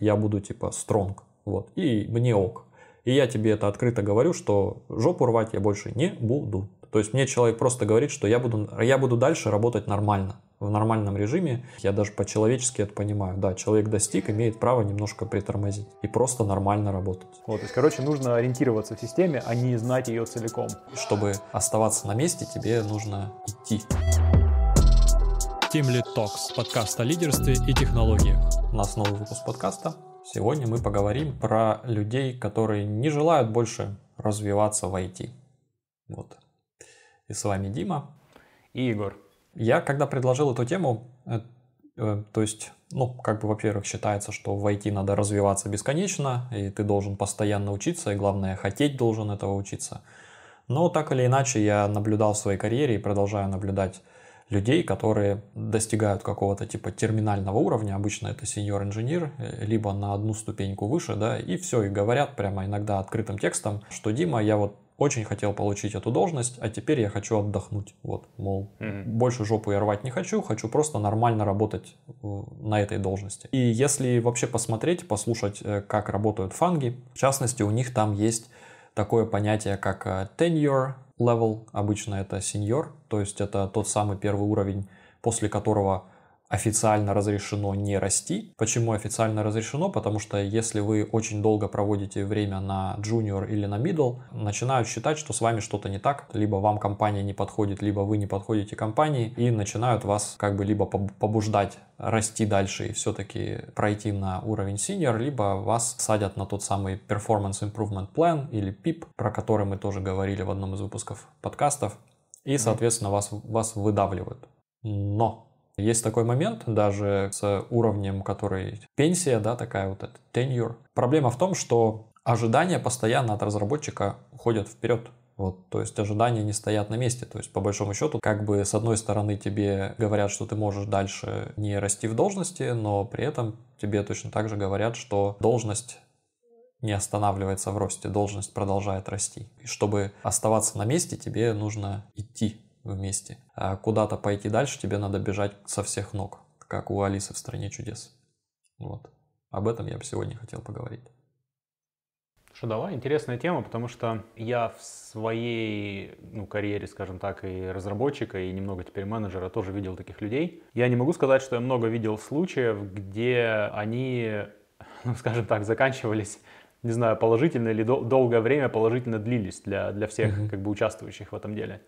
я буду типа стронг, вот, и мне ок. И я тебе это открыто говорю, что жопу рвать я больше не буду. То есть мне человек просто говорит, что я буду, я буду дальше работать нормально, в нормальном режиме. Я даже по-человечески это понимаю. Да, человек достиг, имеет право немножко притормозить и просто нормально работать. Вот, то есть, короче, нужно ориентироваться в системе, а не знать ее целиком. Чтобы оставаться на месте, тебе нужно идти. Team Lead Talks, подкаст о лидерстве и технологиях. У нас новый выпуск подкаста. Сегодня мы поговорим про людей, которые не желают больше развиваться в IT. Вот. И с вами Дима. И Егор. Я, когда предложил эту тему, э, э, то есть, ну, как бы, во-первых, считается, что в IT надо развиваться бесконечно, и ты должен постоянно учиться, и главное, хотеть должен этого учиться. Но так или иначе, я наблюдал в своей карьере и продолжаю наблюдать людей, которые достигают какого-то типа терминального уровня, обычно это сеньор-инженер, э, либо на одну ступеньку выше, да, и все, и говорят прямо иногда открытым текстом, что Дима, я вот очень хотел получить эту должность, а теперь я хочу отдохнуть. Вот, мол, mm-hmm. больше жопу я рвать не хочу, хочу просто нормально работать на этой должности. И если вообще посмотреть, послушать, э, как работают фанги, в частности, у них там есть такое понятие, как э, tenure level, обычно это senior, то есть это тот самый первый уровень, после которого официально разрешено не расти. Почему официально разрешено? Потому что если вы очень долго проводите время на junior или на middle, начинают считать, что с вами что-то не так, либо вам компания не подходит, либо вы не подходите компании, и начинают вас как бы либо побуждать расти дальше и все-таки пройти на уровень senior, либо вас садят на тот самый Performance Improvement Plan или PIP, про который мы тоже говорили в одном из выпусков подкастов, и, соответственно, вас, вас выдавливают. Но есть такой момент даже с уровнем, который пенсия, да, такая вот эта tenure. Проблема в том, что ожидания постоянно от разработчика уходят вперед. Вот, то есть ожидания не стоят на месте. То есть, по большому счету, как бы с одной стороны тебе говорят, что ты можешь дальше не расти в должности, но при этом тебе точно так же говорят, что должность не останавливается в росте, должность продолжает расти. И чтобы оставаться на месте, тебе нужно идти вместе. А куда-то пойти дальше тебе надо бежать со всех ног, как у Алисы в «Стране чудес». Вот. Об этом я бы сегодня хотел поговорить. Что давай, интересная тема, потому что я в своей ну, карьере, скажем так, и разработчика, и немного теперь менеджера тоже видел таких людей. Я не могу сказать, что я много видел случаев, где они, ну, скажем так, заканчивались не знаю, положительно или дол- долгое время положительно длились для, для всех mm-hmm. как бы участвующих в этом деле.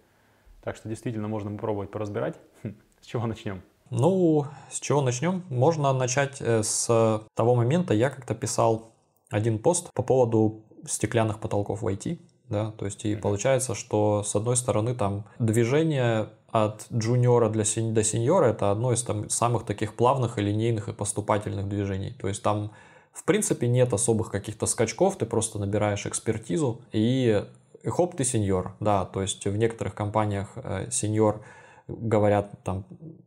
Так что действительно можно попробовать поразбирать. Хм, с чего начнем? Ну, с чего начнем? Можно начать э, с того момента, я как-то писал один пост по поводу стеклянных потолков в IT. Да, то есть и получается, что с одной стороны там движение от джуниора для сень... до сеньора это одно из там, самых таких плавных и линейных и поступательных движений. То есть там в принципе нет особых каких-то скачков, ты просто набираешь экспертизу и и хоп, ты сеньор, да, то есть в некоторых компаниях э, сеньор говорят, там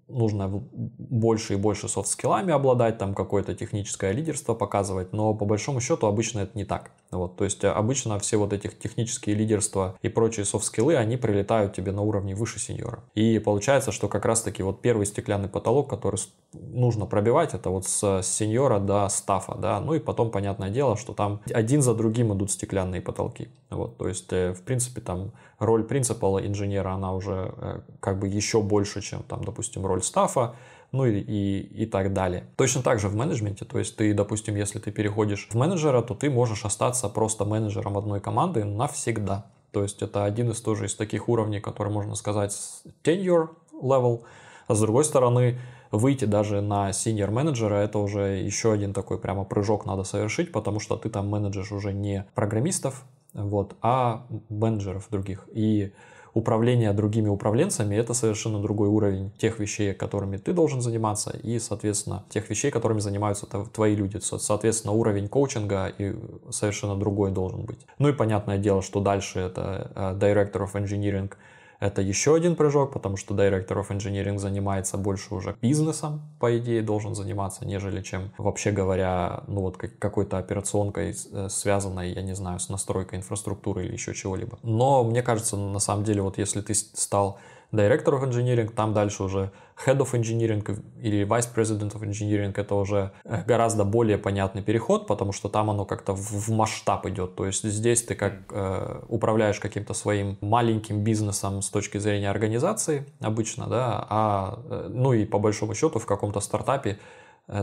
нужно больше и больше soft skill'ами обладать, там какое-то техническое лидерство показывать, но по большому счету обычно это не так. Вот, то есть обычно все вот этих технические лидерства и прочие soft skill'ы, они прилетают тебе на уровне выше сеньора. И получается, что как раз-таки вот первый стеклянный потолок, который нужно пробивать, это вот с сеньора до staff 'а, да, ну и потом, понятное дело, что там один за другим идут стеклянные потолки. Вот, то есть, э, в принципе, там роль принципала инженера, она уже э, как бы еще больше, чем там, допустим, роль стафа, ну и, и, и так далее. Точно так же в менеджменте, то есть ты, допустим, если ты переходишь в менеджера, то ты можешь остаться просто менеджером одной команды навсегда. То есть это один из тоже из таких уровней, который можно сказать tenure level, а с другой стороны, выйти даже на senior менеджера, это уже еще один такой прямо прыжок надо совершить, потому что ты там менеджер уже не программистов, вот, а менеджеров других. И управление другими управленцами – это совершенно другой уровень тех вещей, которыми ты должен заниматься, и, соответственно, тех вещей, которыми занимаются твои люди. Соответственно, уровень коучинга и совершенно другой должен быть. Ну и понятное дело, что дальше это э, Director of Engineering – это еще один прыжок, потому что Director of Engineering занимается больше уже бизнесом, по идее, должен заниматься, нежели чем, вообще говоря, ну вот какой-то операционкой, э, связанной, я не знаю, с настройкой инфраструктуры или еще чего-либо. Но мне кажется, на самом деле, вот если ты стал Director of Engineering, там дальше уже Head of Engineering или Vice President of Engineering, это уже э, гораздо более понятный переход, потому что там оно как-то в масштаб идет. То есть здесь ты как э, управляешь каким-то своим маленьким бизнесом с точки зрения организации обычно, да, а э, ну и по большому счету в каком-то стартапе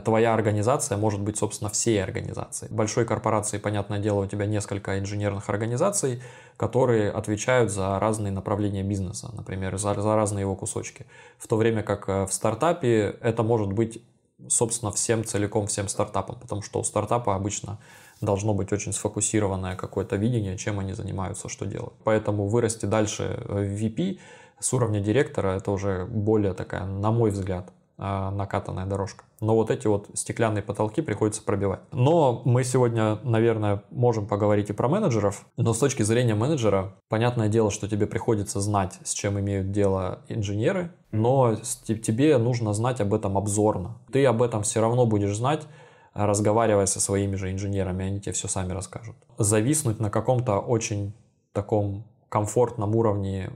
твоя организация может быть, собственно, всей организацией. Большой корпорации, понятное дело, у тебя несколько инженерных организаций, которые отвечают за разные направления бизнеса, например, за, за разные его кусочки. В то время как э, в стартапе это может быть, собственно, всем целиком, всем стартапом, потому что у стартапа обычно должно быть очень сфокусированное какое-то видение, чем они занимаются, что делают. Поэтому вырасти дальше в VP с уровня директора, это уже более такая, на мой взгляд, накатанная дорожка. Но вот эти вот стеклянные потолки приходится пробивать. Но мы сегодня, наверное, можем поговорить и про менеджеров. Но с точки зрения менеджера, понятное дело, что тебе приходится знать, с чем имеют дело инженеры, но тебе нужно знать об этом обзорно. Ты об этом все равно будешь знать, разговаривая со своими же инженерами, они тебе все сами расскажут. Зависнуть на каком-то очень таком комфортном уровне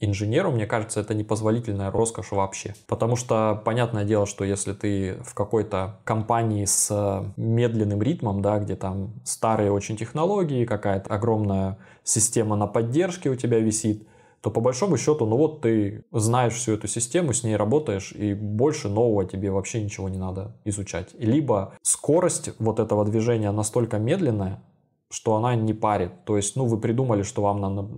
инженеру, мне кажется, это непозволительная роскошь вообще. Потому что, понятное дело, что если ты в какой-то компании с медленным ритмом, да, где там старые очень технологии, какая-то огромная система на поддержке у тебя висит, то по большому счету, ну вот ты знаешь всю эту систему, с ней работаешь, и больше нового тебе вообще ничего не надо изучать. Либо скорость вот этого движения настолько медленная, что она не парит. То есть, ну, вы придумали, что вам надо,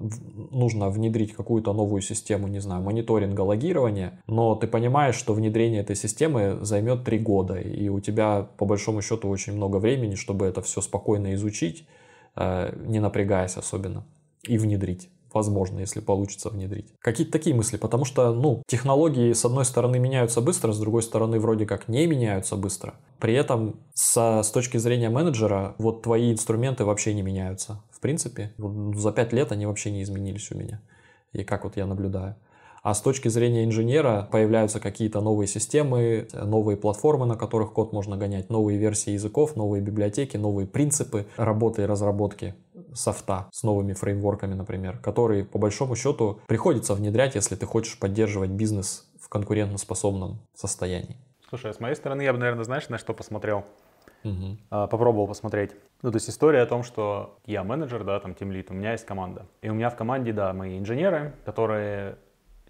нужно внедрить какую-то новую систему, не знаю, мониторинга, логирования, но ты понимаешь, что внедрение этой системы займет три года, и у тебя, по большому счету, очень много времени, чтобы это все спокойно изучить, э, не напрягаясь особенно, и внедрить возможно, если получится внедрить. Какие-то такие мысли, потому что, ну, технологии с одной стороны меняются быстро, с другой стороны вроде как не меняются быстро. При этом со, с точки зрения менеджера вот твои инструменты вообще не меняются. В принципе, вот за пять лет они вообще не изменились у меня. И как вот я наблюдаю. А с точки зрения инженера появляются какие-то новые системы, новые платформы, на которых код можно гонять, новые версии языков, новые библиотеки, новые принципы работы и разработки софта с новыми фреймворками, например, которые по большому счету приходится внедрять, если ты хочешь поддерживать бизнес в конкурентоспособном состоянии. Слушай, с моей стороны я бы, наверное, знаешь, на что посмотрел? Угу. попробовал посмотреть. Ну, то есть история о том, что я менеджер, да, там, тем лид, у меня есть команда. И у меня в команде, да, мои инженеры, которые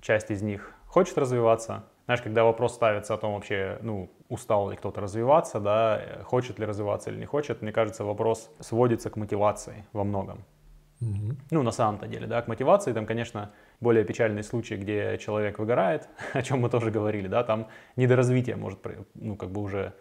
часть из них хочет развиваться. Знаешь, когда вопрос ставится о том вообще, ну, устал ли кто-то развиваться, да, хочет ли развиваться или не хочет, мне кажется, вопрос сводится к мотивации во многом. Mm-hmm. Ну, на самом-то деле, да, к мотивации, там, конечно, более печальные случаи, где человек выгорает, о чем мы тоже говорили, да, там недоразвитие может, ну, как бы уже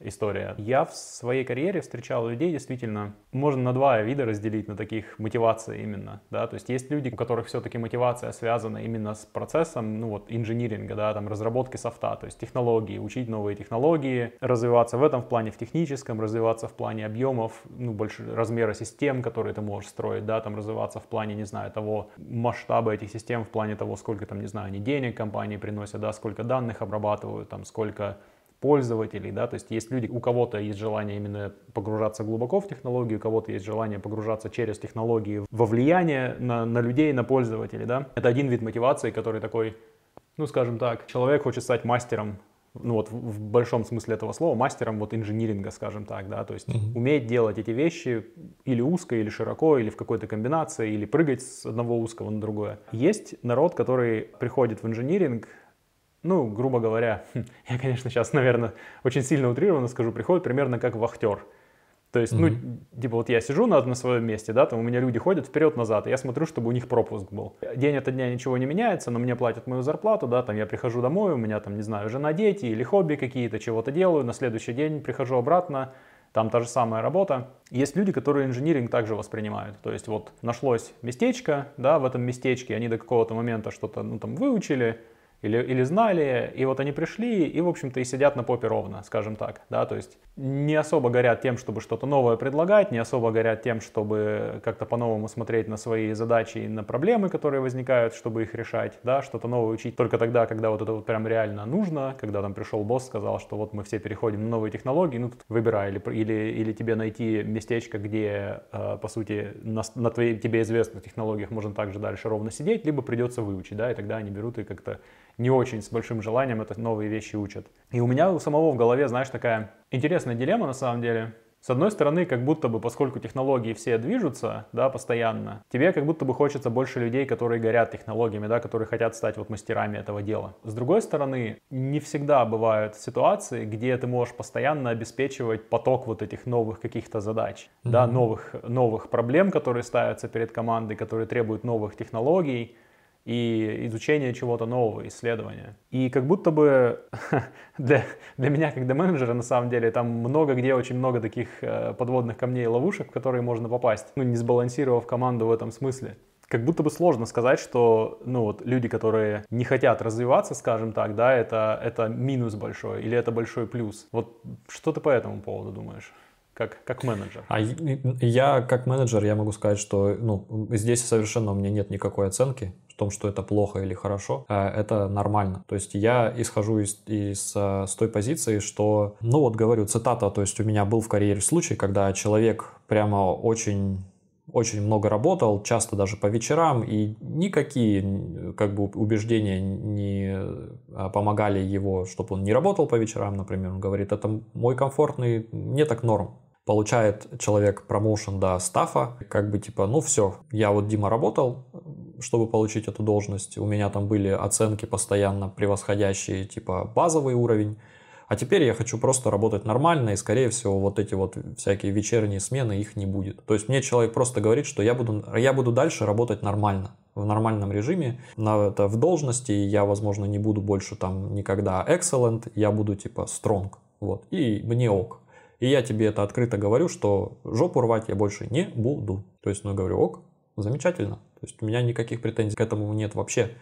история. Я в своей карьере встречал людей, действительно, можно на два вида разделить, на таких мотивации именно, да, то есть есть люди, у которых все-таки мотивация связана именно с процессом, ну вот, инжиниринга, да, там, разработки софта, то есть технологии, учить новые технологии, развиваться в этом в плане в техническом, развиваться в плане объемов, ну, больше размера систем, которые ты можешь строить, да, там, развиваться в плане, не знаю, того масштаба этих систем, в плане того, сколько там, не знаю, они денег компании приносят, да, сколько данных обрабатывают, там, сколько пользователей, да, то есть есть люди, у кого-то есть желание именно погружаться глубоко в технологию, у кого-то есть желание погружаться через технологии во влияние на, на людей, на пользователей, да. Это один вид мотивации, который такой, ну, скажем так, человек хочет стать мастером ну вот в, большом смысле этого слова, мастером вот инжиниринга, скажем так, да, то есть uh-huh. уметь делать эти вещи или узко, или широко, или в какой-то комбинации, или прыгать с одного узкого на другое. Есть народ, который приходит в инжиниринг ну, грубо говоря, я, конечно, сейчас, наверное, очень сильно утрированно скажу, приходит примерно как вахтер. То есть, mm-hmm. ну, типа вот я сижу на, на своем месте, да, там у меня люди ходят вперед-назад, и я смотрю, чтобы у них пропуск был. День от дня ничего не меняется, но мне платят мою зарплату, да, там я прихожу домой, у меня там, не знаю, жена, дети или хобби какие-то, чего-то делаю, на следующий день прихожу обратно, там та же самая работа. Есть люди, которые инжиниринг также воспринимают. То есть вот нашлось местечко, да, в этом местечке они до какого-то момента что-то, ну, там, выучили, или, или знали, и вот они пришли, и, в общем-то, и сидят на попе ровно, скажем так, да, то есть не особо горят тем, чтобы что-то новое предлагать, не особо горят тем, чтобы как-то по-новому смотреть на свои задачи и на проблемы, которые возникают, чтобы их решать, да, что-то новое учить. Только тогда, когда вот это вот прям реально нужно, когда там пришел босс, сказал, что вот мы все переходим на новые технологии, ну, тут выбирай, или, или, или тебе найти местечко, где, э, по сути, на, на твоей, тебе известных технологиях можно также дальше ровно сидеть, либо придется выучить, да, и тогда они берут и как-то не очень с большим желанием это новые вещи учат. И у меня у самого в голове, знаешь, такая интересная дилемма на самом деле. С одной стороны, как будто бы, поскольку технологии все движутся, да, постоянно, тебе как будто бы хочется больше людей, которые горят технологиями, да, которые хотят стать вот мастерами этого дела. С другой стороны, не всегда бывают ситуации, где ты можешь постоянно обеспечивать поток вот этих новых каких-то задач, mm-hmm. да, новых, новых проблем, которые ставятся перед командой, которые требуют новых технологий, и изучение чего-то нового, исследования. И как будто бы для, для меня, как для менеджера, на самом деле, там много где очень много таких э, подводных камней и ловушек, в которые можно попасть, ну, не сбалансировав команду в этом смысле. Как будто бы сложно сказать, что ну, вот, люди, которые не хотят развиваться, скажем так, да, это, это минус большой или это большой плюс. Вот что ты по этому поводу думаешь? Как, как менеджер? А я как менеджер, я могу сказать, что ну, здесь совершенно у меня нет никакой оценки в том, что это плохо или хорошо. А это нормально. То есть я исхожу из, из а, с той позиции, что, ну вот говорю, цитата, то есть у меня был в карьере случай, когда человек прямо очень очень много работал, часто даже по вечерам, и никакие как бы убеждения не а, помогали его, чтобы он не работал по вечерам, например. Он говорит, это мой комфортный, мне так норм получает человек промоушен до стафа, как бы типа, ну все, я вот Дима работал, чтобы получить эту должность, у меня там были оценки постоянно превосходящие, типа базовый уровень, а теперь я хочу просто работать нормально, и, скорее всего, вот эти вот всякие вечерние смены, их не будет. То есть мне человек просто говорит, что я буду, я буду дальше работать нормально, в нормальном режиме, на это в должности, я, возможно, не буду больше там никогда excellent, я буду типа strong, вот, и мне ок. И я тебе это открыто говорю, что жопу рвать я больше не буду. То есть, ну, говорю, ок, замечательно. То есть у меня никаких претензий к этому нет вообще.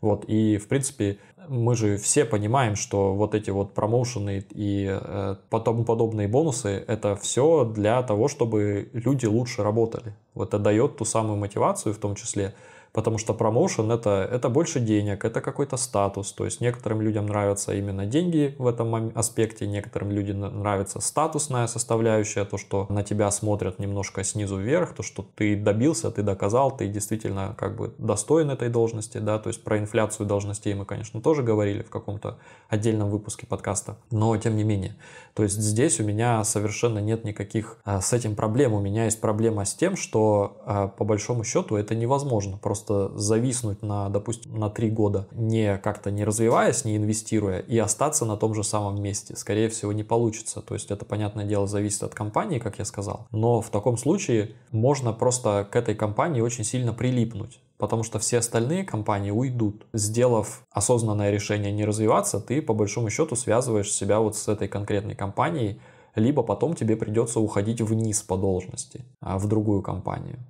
Вот, и, в принципе, мы же все понимаем, что вот эти вот промоушены и э, тому подобные бонусы, это все для того, чтобы люди лучше работали. Вот это дает ту самую мотивацию в том числе, потому что промоушен это, это больше денег, это какой-то статус, то есть некоторым людям нравятся именно деньги в этом аспекте, некоторым людям нравится статусная составляющая, то, что на тебя смотрят немножко снизу вверх, то, что ты добился, ты доказал, ты действительно как бы достоин этой должности, да, то есть про инфляцию должностей мы, конечно, тоже говорили в каком-то отдельном выпуске подкаста, но тем не менее, то есть здесь у меня совершенно нет никаких а, с этим проблем, у меня есть проблема с тем, что а, по большому счету это невозможно, просто просто зависнуть на, допустим, на три года, не как-то не развиваясь, не инвестируя, и остаться на том же самом месте. Скорее всего, не получится. То есть это, понятное дело, зависит от компании, как я сказал. Но в таком случае можно просто к этой компании очень сильно прилипнуть потому что все остальные компании уйдут. Сделав осознанное решение не развиваться, ты по большому счету связываешь себя вот с этой конкретной компанией, либо потом тебе придется уходить вниз по должности, а в другую компанию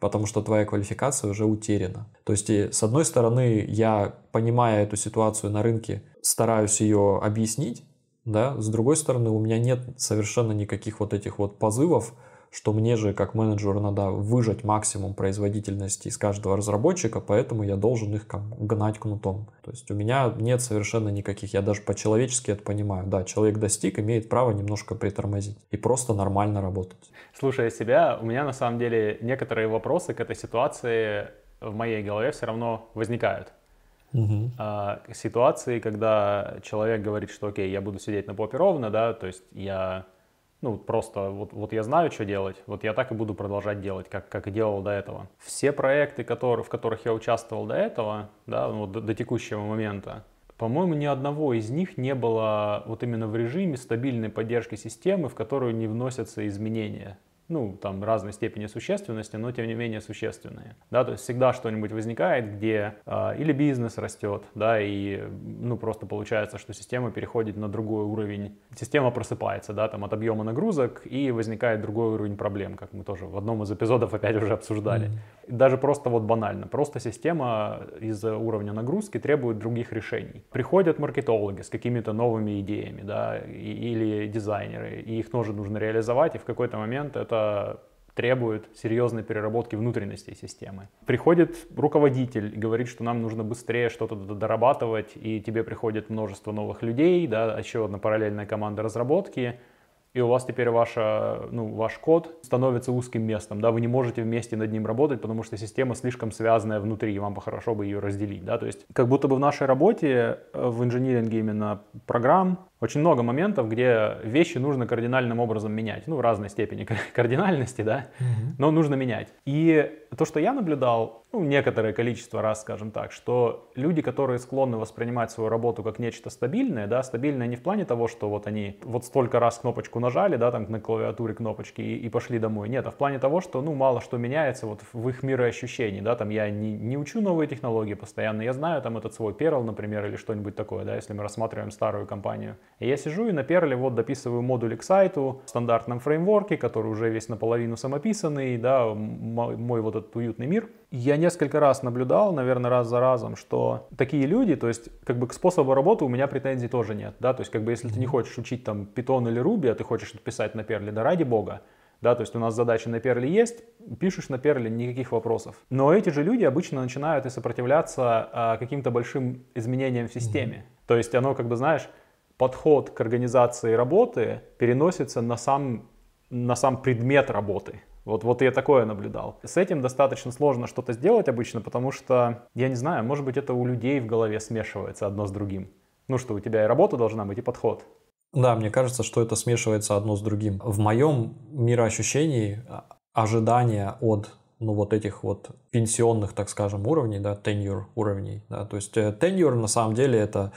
потому что твоя квалификация уже утеряна. То есть, с одной стороны, я, понимая эту ситуацию на рынке, стараюсь ее объяснить, да, с другой стороны, у меня нет совершенно никаких вот этих вот позывов, что мне же как менеджеру надо выжать максимум производительности из каждого разработчика, поэтому я должен их гнать кнутом. То есть у меня нет совершенно никаких, я даже по-человечески это понимаю. Да, человек достиг, имеет право немножко притормозить и просто нормально работать. Слушая себя, у меня на самом деле некоторые вопросы к этой ситуации в моей голове все равно возникают. Угу. А, ситуации, когда человек говорит, что окей, я буду сидеть на попе ровно, да, то есть я ну, просто вот, вот я знаю, что делать, вот я так и буду продолжать делать, как, как и делал до этого. Все проекты, которые, в которых я участвовал до этого, да, ну, до, до текущего момента, по-моему, ни одного из них не было вот именно в режиме стабильной поддержки системы, в которую не вносятся изменения. Ну, там, разной степени существенности, но, тем не менее, существенные, да, то есть всегда что-нибудь возникает, где э, или бизнес растет, да, и, ну, просто получается, что система переходит на другой уровень, система просыпается, да, там, от объема нагрузок, и возникает другой уровень проблем, как мы тоже в одном из эпизодов опять уже обсуждали. Mm-hmm. Даже просто вот банально, просто система из-за уровня нагрузки требует других решений. Приходят маркетологи с какими-то новыми идеями, да, и, или дизайнеры, и их тоже нужно реализовать, и в какой-то момент это это требует серьезной переработки внутренностей системы. Приходит руководитель и говорит, что нам нужно быстрее что-то дорабатывать, и тебе приходит множество новых людей, да, еще одна параллельная команда разработки, и у вас теперь ваша, ну, ваш код становится узким местом, да, вы не можете вместе над ним работать, потому что система слишком связанная внутри, и вам бы хорошо бы ее разделить, да, то есть как будто бы в нашей работе, э, в инжиниринге именно программ, очень много моментов, где вещи нужно кардинальным образом менять. Ну, в разной степени кардинальности, да, угу. но нужно менять. И то, что я наблюдал, ну, некоторое количество раз, скажем так, что люди, которые склонны воспринимать свою работу как нечто стабильное, да, стабильное не в плане того, что вот они вот столько раз кнопочку нажали, да, там на клавиатуре кнопочки и, и пошли домой. Нет, а в плане того, что, ну, мало что меняется вот в их мироощущении, да, там я не, не учу новые технологии постоянно, я знаю там этот свой Perl, например, или что-нибудь такое, да, если мы рассматриваем старую компанию. Я сижу и на Perl вот дописываю модули к сайту в стандартном фреймворке, который уже весь наполовину самописанный, да, мой вот этот уютный мир. Я несколько раз наблюдал, наверное, раз за разом, что такие люди, то есть как бы к способу работы у меня претензий тоже нет, да, то есть как бы если ты не хочешь учить там Python или Ruby, а ты хочешь писать на Perl, да ради бога, да, то есть у нас задача на Perl есть, пишешь на Perl, никаких вопросов. Но эти же люди обычно начинают и сопротивляться а, каким-то большим изменениям в системе. Mm-hmm. То есть оно, как бы, знаешь, подход к организации работы переносится на сам, на сам предмет работы. Вот, вот я такое наблюдал. С этим достаточно сложно что-то сделать обычно, потому что, я не знаю, может быть это у людей в голове смешивается одно с другим. Ну что, у тебя и работа должна быть, и подход. Да, мне кажется, что это смешивается одно с другим. В моем мироощущении а, ожидания от ну, вот этих вот пенсионных, так скажем, уровней, да, tenure уровней, да, то есть э, tenure на самом деле это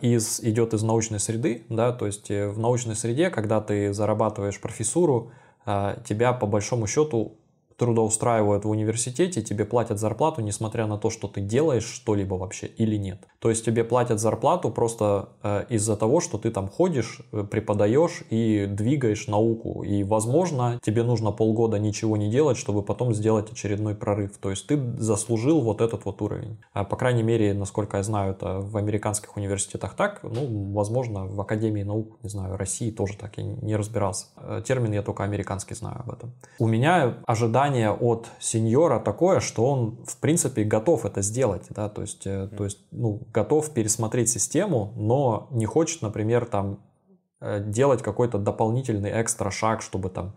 из, идет из научной среды, да, то есть э, в научной среде, когда ты зарабатываешь профессуру, а, тебя по большому счету трудоустраивают в университете, тебе платят зарплату, несмотря на то, что ты делаешь что-либо вообще или нет. То есть тебе платят зарплату просто э, из-за того, что ты там ходишь, э, преподаешь и двигаешь науку. И, возможно, тебе нужно полгода ничего не делать, чтобы потом сделать очередной прорыв. То есть ты заслужил вот этот вот уровень. А, по крайней мере, насколько я знаю, это в американских университетах так. Ну, возможно, в Академии наук, не знаю, России тоже так, я не разбирался. Э, термин я только американский знаю об этом. У меня ожидание ожидание от сеньора такое, что он, в принципе, готов это сделать, да, то есть, mm-hmm. то есть, ну, готов пересмотреть систему, но не хочет, например, там, э, делать какой-то дополнительный экстра шаг, чтобы там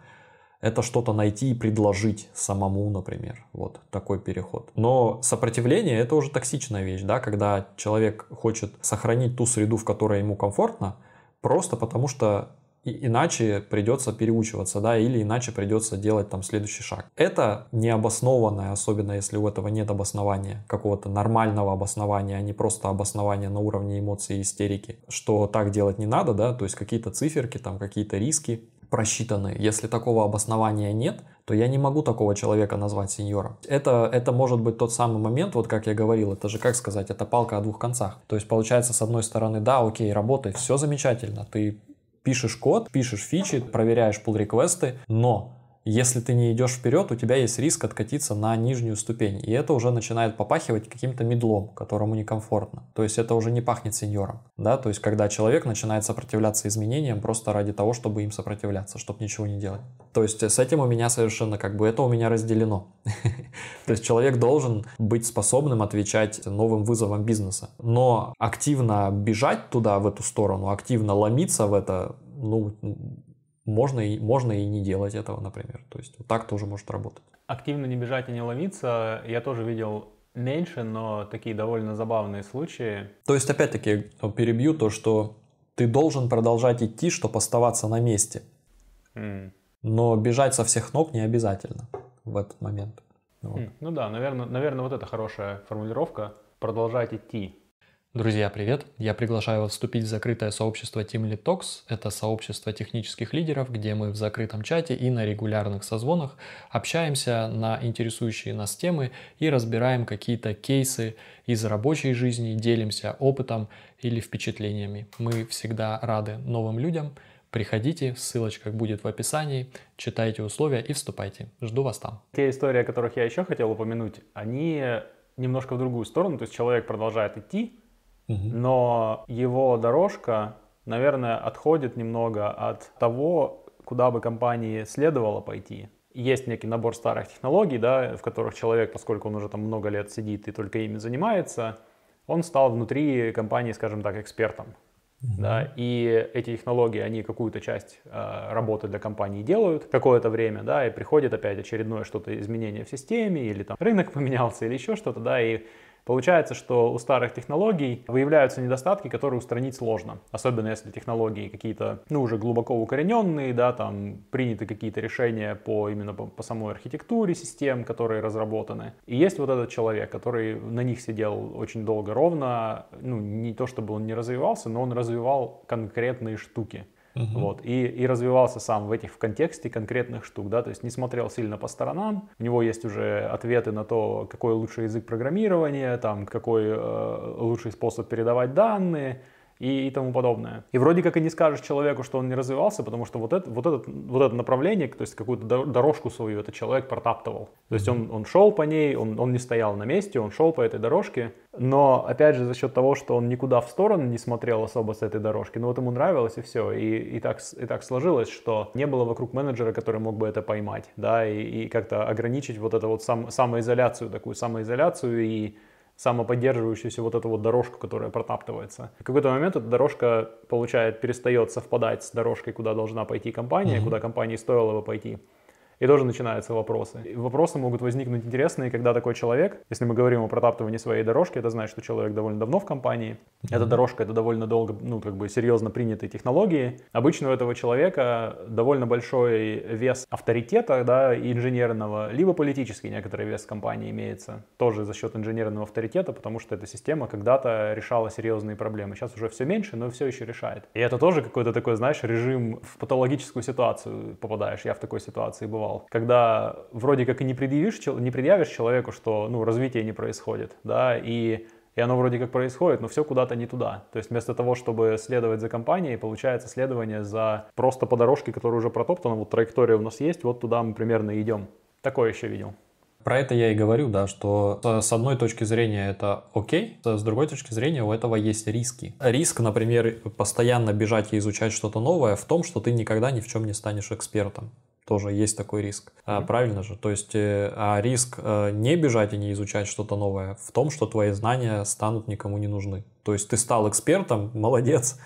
это что-то найти и предложить самому, например. Вот такой переход. Но сопротивление это уже токсичная вещь, да, когда человек хочет сохранить ту среду, в которой ему комфортно, просто потому что иначе придется переучиваться, да, или иначе придется делать там следующий шаг. Это необоснованное, особенно если у этого нет обоснования, какого-то нормального обоснования, а не просто обоснования на уровне эмоций и истерики, что так делать не надо, да, то есть какие-то циферки, там какие-то риски просчитаны. Если такого обоснования нет, то я не могу такого человека назвать сеньором. Это, это может быть тот самый момент, вот как я говорил, это же, как сказать, это палка о двух концах. То есть получается, с одной стороны, да, окей, работает, все замечательно, ты пишешь код, пишешь фичи, проверяешь pull реквесты но если ты не идешь вперед, у тебя есть риск откатиться на нижнюю ступень. И это уже начинает попахивать каким-то медлом, которому некомфортно. То есть это уже не пахнет сеньором. Да? То есть когда человек начинает сопротивляться изменениям просто ради того, чтобы им сопротивляться, чтобы ничего не делать. То есть с этим у меня совершенно как бы это у меня разделено. То есть человек должен быть способным отвечать новым вызовам бизнеса. Но активно бежать туда, в эту сторону, активно ломиться в это, ну, можно и, можно и не делать этого, например. То есть вот так тоже может работать. Активно не бежать и не ломиться, я тоже видел меньше, но такие довольно забавные случаи. То есть, опять-таки, перебью то, что ты должен продолжать идти, чтобы оставаться на месте. Mm. Но бежать со всех ног не обязательно в этот момент. Вот. Mm. Ну да, наверное, наверное, вот это хорошая формулировка. Продолжать идти. Друзья, привет! Я приглашаю вас вступить в закрытое сообщество Team Lead Talks. Это сообщество технических лидеров, где мы в закрытом чате и на регулярных созвонах общаемся на интересующие нас темы и разбираем какие-то кейсы из рабочей жизни, делимся опытом или впечатлениями. Мы всегда рады новым людям. Приходите, ссылочка будет в описании, читайте условия и вступайте. Жду вас там. Те истории, о которых я еще хотел упомянуть, они немножко в другую сторону, то есть человек продолжает идти, но его дорожка, наверное, отходит немного от того, куда бы компании следовало пойти. Есть некий набор старых технологий, да, в которых человек, поскольку он уже там много лет сидит и только ими занимается, он стал внутри компании, скажем так, экспертом. Mm-hmm. Да, и эти технологии, они какую-то часть э, работы для компании делают какое-то время, да, и приходит опять очередное что-то изменение в системе, или там рынок поменялся, или еще что-то, да, и Получается, что у старых технологий выявляются недостатки, которые устранить сложно. Особенно если технологии какие-то, ну, уже глубоко укорененные, да, там приняты какие-то решения по именно по, по самой архитектуре систем, которые разработаны. И есть вот этот человек, который на них сидел очень долго ровно, ну, не то чтобы он не развивался, но он развивал конкретные штуки. Uh-huh. Вот, и, и развивался сам в этих в контексте конкретных штук, да, то есть не смотрел сильно по сторонам, у него есть уже ответы на то, какой лучший язык программирования, там, какой э, лучший способ передавать данные, и, и тому подобное. И вроде как и не скажешь человеку, что он не развивался, потому что вот это, вот это, вот это направление, то есть какую-то дорожку свою этот человек протаптывал. То есть он, он шел по ней, он, он не стоял на месте, он шел по этой дорожке, но опять же за счет того, что он никуда в сторону не смотрел особо с этой дорожки, ну вот ему нравилось и все. И, и, так, и так сложилось, что не было вокруг менеджера, который мог бы это поймать, да, и, и как-то ограничить вот эту вот сам, самоизоляцию, такую самоизоляцию и самоподдерживающуюся вот эту вот дорожку, которая протаптывается. В какой-то момент эта дорожка, получает, перестает совпадать с дорожкой, куда должна пойти компания, mm-hmm. куда компании стоило бы пойти. И тоже начинаются вопросы. И вопросы могут возникнуть интересные, когда такой человек, если мы говорим о протаптывании своей дорожки, это значит, что человек довольно давно в компании. Mm-hmm. Эта дорожка, это довольно долго, ну, как бы серьезно принятые технологии. Обычно у этого человека довольно большой вес авторитета, да, инженерного, либо политический некоторый вес компании имеется. Тоже за счет инженерного авторитета, потому что эта система когда-то решала серьезные проблемы. Сейчас уже все меньше, но все еще решает. И это тоже какой-то такой, знаешь, режим в патологическую ситуацию попадаешь. Я в такой ситуации бывал назвал, когда вроде как и не предъявишь, не предъявишь человеку, что ну, развитие не происходит, да, и и оно вроде как происходит, но все куда-то не туда. То есть вместо того, чтобы следовать за компанией, получается следование за просто по дорожке, которая уже протоптана, вот траектория у нас есть, вот туда мы примерно идем. Такое еще видел. Про это я и говорю, да, что с одной точки зрения это окей, с другой точки зрения у этого есть риски. Риск, например, постоянно бежать и изучать что-то новое в том, что ты никогда ни в чем не станешь экспертом тоже есть такой риск. Mm-hmm. правильно же? То есть, э, а риск э, не бежать и не изучать что-то новое в том, что твои знания станут никому не нужны. То есть ты стал экспертом, молодец,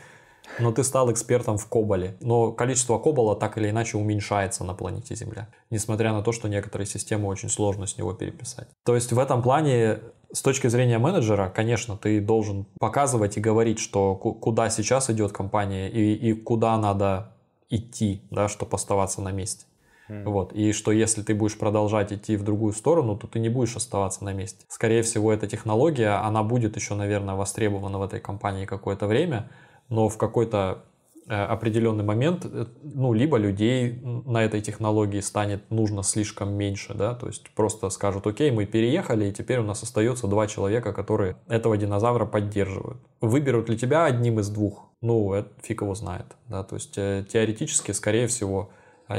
но ты стал экспертом в Коболе. Но количество Кобола так или иначе уменьшается на планете Земля, несмотря на то, что некоторые системы очень сложно с него переписать. То есть в этом плане с точки зрения менеджера, конечно, ты должен показывать и говорить, что куда сейчас идет компания и, и куда надо идти, да, чтобы оставаться на месте. Mm. Вот. И что если ты будешь продолжать идти в другую сторону, то ты не будешь оставаться на месте. Скорее всего, эта технология, она будет еще, наверное, востребована в этой компании какое-то время, но в какой-то определенный момент, э, ну, либо людей на этой технологии станет нужно слишком меньше, да, то есть просто скажут, окей, мы переехали, и теперь у нас остается два человека, которые этого динозавра поддерживают. Выберут ли тебя одним из двух? Ну, это фиг его знает, да, то есть э, теоретически, скорее всего,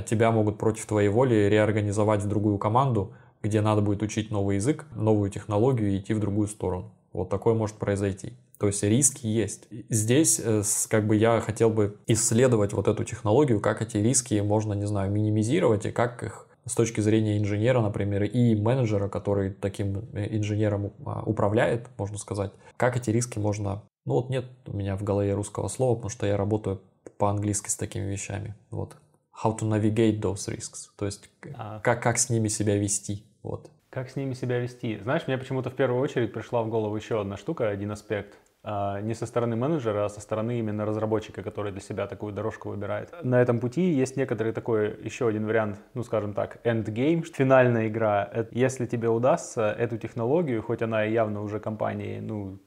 тебя могут против твоей воли реорганизовать в другую команду, где надо будет учить новый язык, новую технологию и идти в другую сторону. Вот такое может произойти. То есть риски есть. Здесь э, как бы я хотел бы исследовать вот эту технологию, как эти риски можно, не знаю, минимизировать и как их с точки зрения инженера, например, и менеджера, который таким э, инженером а, управляет, можно сказать, как эти риски можно... Ну вот нет у меня в голове русского слова, потому что я работаю по-английски с такими вещами. Вот how to navigate those risks, то есть а. как, как с ними себя вести. Вот. Как с ними себя вести? Знаешь, мне почему-то в первую очередь пришла в голову еще одна штука, один аспект. А, не со стороны менеджера, а со стороны именно разработчика, который для себя такую дорожку выбирает. На этом пути есть некоторый такой еще один вариант, ну скажем так, endgame, финальная игра. Если тебе удастся эту технологию, хоть она и явно уже компании, ну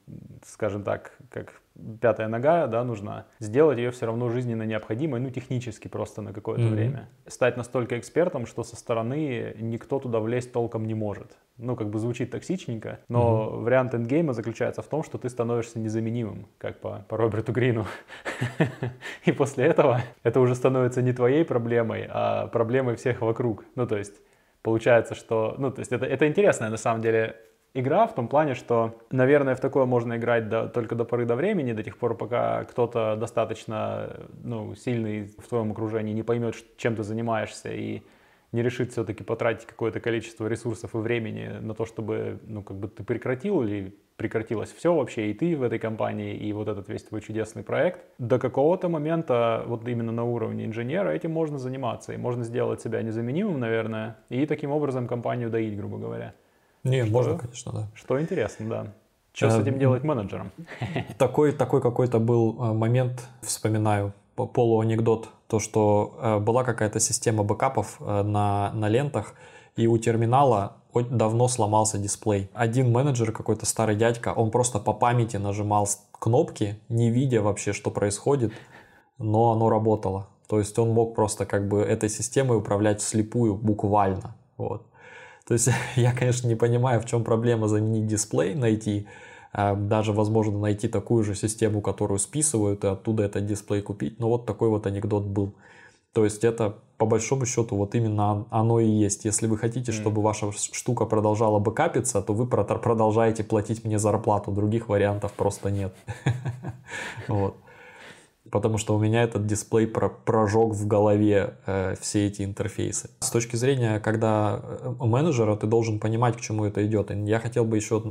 скажем так, как пятая нога, да, нужна, сделать ее все равно жизненно необходимой, ну, технически просто на какое-то mm-hmm. время. Стать настолько экспертом, что со стороны никто туда влезть толком не может. Ну, как бы звучит токсичненько, но mm-hmm. вариант эндгейма заключается в том, что ты становишься незаменимым, как по, по Роберту Грину. И после этого это уже становится не твоей проблемой, а проблемой всех вокруг. Ну, то есть получается, что... Ну, то есть это, это интересная на самом деле игра в том плане, что, наверное, в такое можно играть до, только до поры до времени, до тех пор, пока кто-то достаточно ну, сильный в твоем окружении не поймет, чем ты занимаешься, и не решит все-таки потратить какое-то количество ресурсов и времени на то, чтобы ну, как бы ты прекратил или прекратилось все вообще, и ты в этой компании, и вот этот весь твой чудесный проект. До какого-то момента, вот именно на уровне инженера, этим можно заниматься, и можно сделать себя незаменимым, наверное, и таким образом компанию доить, грубо говоря. Не, что, можно, конечно, да. Что интересно, да. Что с этим делать менеджером? Такой, такой какой-то был э, момент, вспоминаю, полуанекдот, то, что э, была какая-то система бэкапов э, на, на лентах, и у терминала давно сломался дисплей. Один менеджер, какой-то старый дядька, он просто по памяти нажимал кнопки, не видя вообще, что происходит, но оно работало. То есть он мог просто как бы этой системой управлять вслепую, буквально. Вот. То есть я, конечно, не понимаю, в чем проблема заменить дисплей, найти, а, даже, возможно, найти такую же систему, которую списывают, и оттуда этот дисплей купить. Но вот такой вот анекдот был. То есть это, по большому счету, вот именно оно и есть. Если вы хотите, чтобы ваша штука продолжала бы капиться, то вы продолжаете платить мне зарплату. Других вариантов просто нет. Вот потому что у меня этот дисплей про прожег в голове э, все эти интерфейсы. С точки зрения, когда э, менеджера, ты должен понимать, к чему это идет. И я хотел бы еще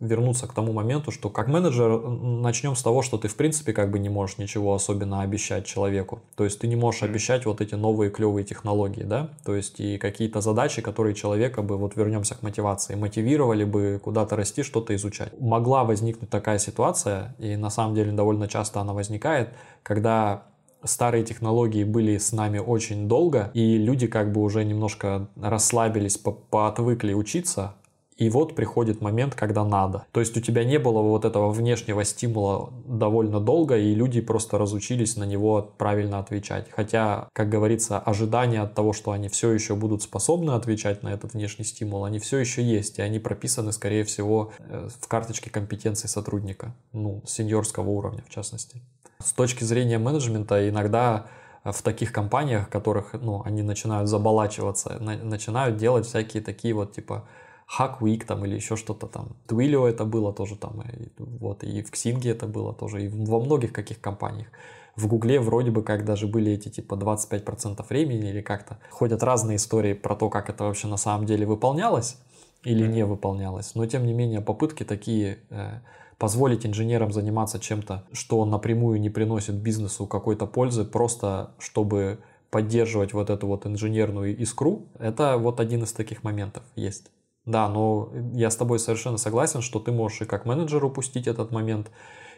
вернуться к тому моменту, что как менеджер начнем с того, что ты в принципе как бы не можешь ничего особенно обещать человеку. То есть ты не можешь обещать вот эти новые клевые технологии, да, то есть и какие-то задачи, которые человека бы, вот вернемся к мотивации, мотивировали бы куда-то расти, что-то изучать. Могла возникнуть такая ситуация, и на самом деле довольно часто она возникает, когда старые технологии были с нами очень долго, и люди как бы уже немножко расслабились, поотвыкли учиться, и вот приходит момент, когда надо. То есть у тебя не было вот этого внешнего стимула довольно долго, и люди просто разучились на него правильно отвечать. Хотя, как говорится, ожидания от того, что они все еще будут способны отвечать на этот внешний стимул, они все еще есть, и они прописаны, скорее всего, э, в карточке компетенций сотрудника, ну, сеньорского уровня в частности. С точки зрения менеджмента иногда в таких компаниях, в которых ну, они начинают забалачиваться, на, начинают делать всякие такие вот типа Hack Week там или еще что-то там. Twilio это было тоже там, и, вот, и в Xing это было тоже, и во многих каких компаниях. В Гугле вроде бы как даже были эти типа 25% времени или как-то. Ходят разные истории про то, как это вообще на самом деле выполнялось или не выполнялось. Но тем не менее попытки такие э, позволить инженерам заниматься чем-то, что напрямую не приносит бизнесу какой-то пользы, просто чтобы поддерживать вот эту вот инженерную искру, это вот один из таких моментов есть. Да, но я с тобой совершенно согласен, что ты можешь и как менеджер упустить этот момент,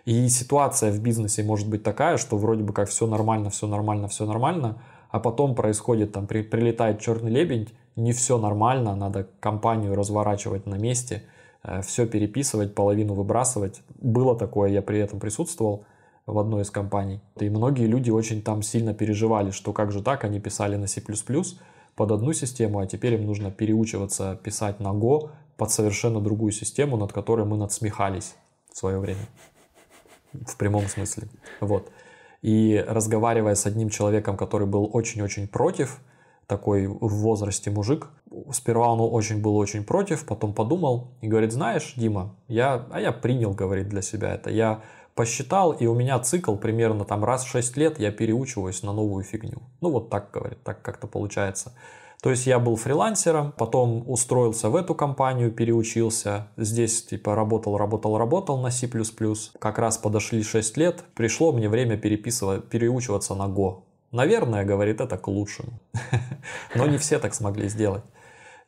и ситуация в бизнесе может быть такая, что вроде бы как все нормально, все нормально, все нормально, а потом происходит, там при, прилетает черный лебедь, не все нормально, надо компанию разворачивать на месте – все переписывать, половину выбрасывать. Было такое, я при этом присутствовал в одной из компаний. И многие люди очень там сильно переживали, что как же так, они писали на C++ под одну систему, а теперь им нужно переучиваться писать на Go под совершенно другую систему, над которой мы надсмехались в свое время. В прямом смысле. Вот. И разговаривая с одним человеком, который был очень-очень против, такой в возрасте мужик. Сперва он очень был очень против, потом подумал и говорит, знаешь, Дима, я, а я принял, говорит, для себя это. Я посчитал, и у меня цикл примерно там раз в 6 лет я переучиваюсь на новую фигню. Ну вот так, говорит, так как-то получается. То есть я был фрилансером, потом устроился в эту компанию, переучился. Здесь типа работал, работал, работал на C++. Как раз подошли 6 лет, пришло мне время переписывать, переучиваться на Go. Наверное, говорит, это к лучшему. Но не все так смогли сделать.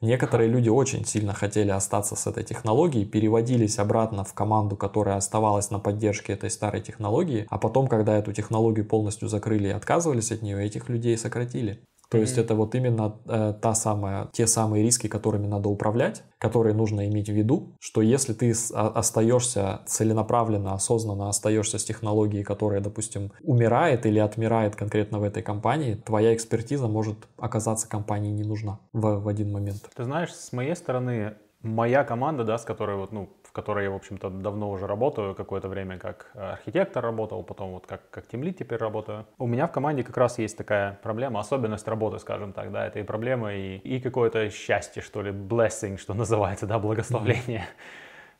Некоторые люди очень сильно хотели остаться с этой технологией, переводились обратно в команду, которая оставалась на поддержке этой старой технологии, а потом, когда эту технологию полностью закрыли и отказывались от нее, этих людей сократили. То есть это вот именно э, та самая, те самые риски, которыми надо управлять, которые нужно иметь в виду, что если ты остаешься целенаправленно, осознанно остаешься с технологией, которая, допустим, умирает или отмирает конкретно в этой компании, твоя экспертиза может оказаться компании не нужна в, в один момент. Ты знаешь, с моей стороны, моя команда, да, с которой вот, ну, в которой я, в общем-то, давно уже работаю, какое-то время как э, архитектор работал, потом вот как, как тимлит теперь работаю. У меня в команде как раз есть такая проблема, особенность работы, скажем так, да, это и проблема, и, и какое-то счастье, что ли, blessing, что называется, да, благословление.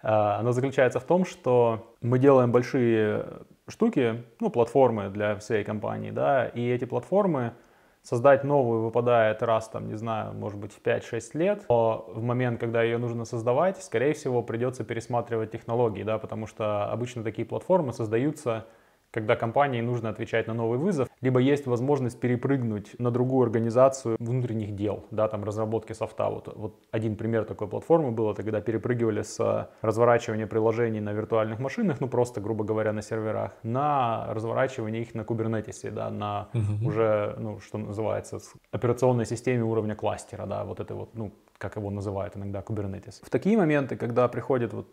Mm-hmm. Оно заключается в том, что мы делаем большие штуки, ну, платформы для всей компании, да, и эти платформы, Создать новую выпадает раз, там, не знаю, может быть, в 5-6 лет. Но в момент, когда ее нужно создавать, скорее всего, придется пересматривать технологии, да, потому что обычно такие платформы создаются когда компании нужно отвечать на новый вызов, либо есть возможность перепрыгнуть на другую организацию внутренних дел, да, там разработки софта. Вот, вот один пример такой платформы был, это когда перепрыгивали с разворачивания приложений на виртуальных машинах, ну просто, грубо говоря, на серверах, на разворачивание их на кубернетисе, да, на uh-huh. уже, ну, что называется, операционной системе уровня кластера, да, вот это вот, ну, как его называют иногда, Kubernetes. В такие моменты, когда приходит вот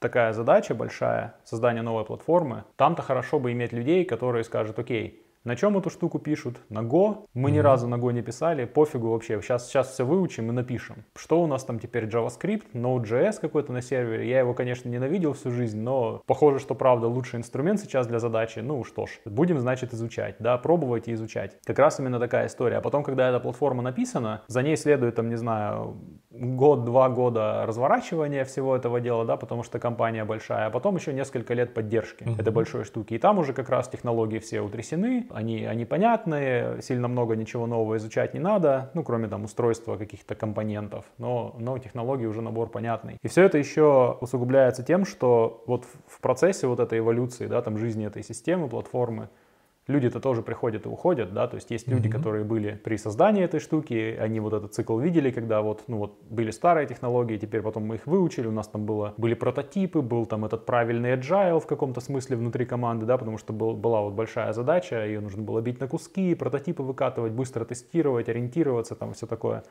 такая задача большая, создание новой платформы, там-то хорошо бы иметь людей, которые скажут, окей, на чем эту штуку пишут? На Go. Мы mm-hmm. ни разу на Go не писали, пофигу вообще. Сейчас, сейчас все выучим и напишем. Что у нас там теперь JavaScript, Node.js какой-то на сервере. Я его, конечно, ненавидел всю жизнь, но похоже, что правда лучший инструмент сейчас для задачи. Ну что ж, будем, значит, изучать. Да, пробовать и изучать. Как раз именно такая история. А потом, когда эта платформа написана, за ней следует, там, не знаю, год-два года разворачивания всего этого дела, да, потому что компания большая, а потом еще несколько лет поддержки mm-hmm. этой большой штуки. И там уже как раз технологии все утрясены, они, они понятные, сильно много ничего нового изучать не надо, ну, кроме там устройства каких-то компонентов, но, но технологии уже набор понятный. И все это еще усугубляется тем, что вот в процессе вот этой эволюции, да, там жизни этой системы, платформы, люди-то тоже приходят и уходят, да, то есть есть люди, mm-hmm. которые были при создании этой штуки, они вот этот цикл видели, когда вот, ну вот, были старые технологии, теперь потом мы их выучили, у нас там было, были прототипы, был там этот правильный agile в каком-то смысле внутри команды, да, потому что был, была вот большая задача, ее нужно было бить на куски, прототипы выкатывать, быстро тестировать, ориентироваться, там все такое.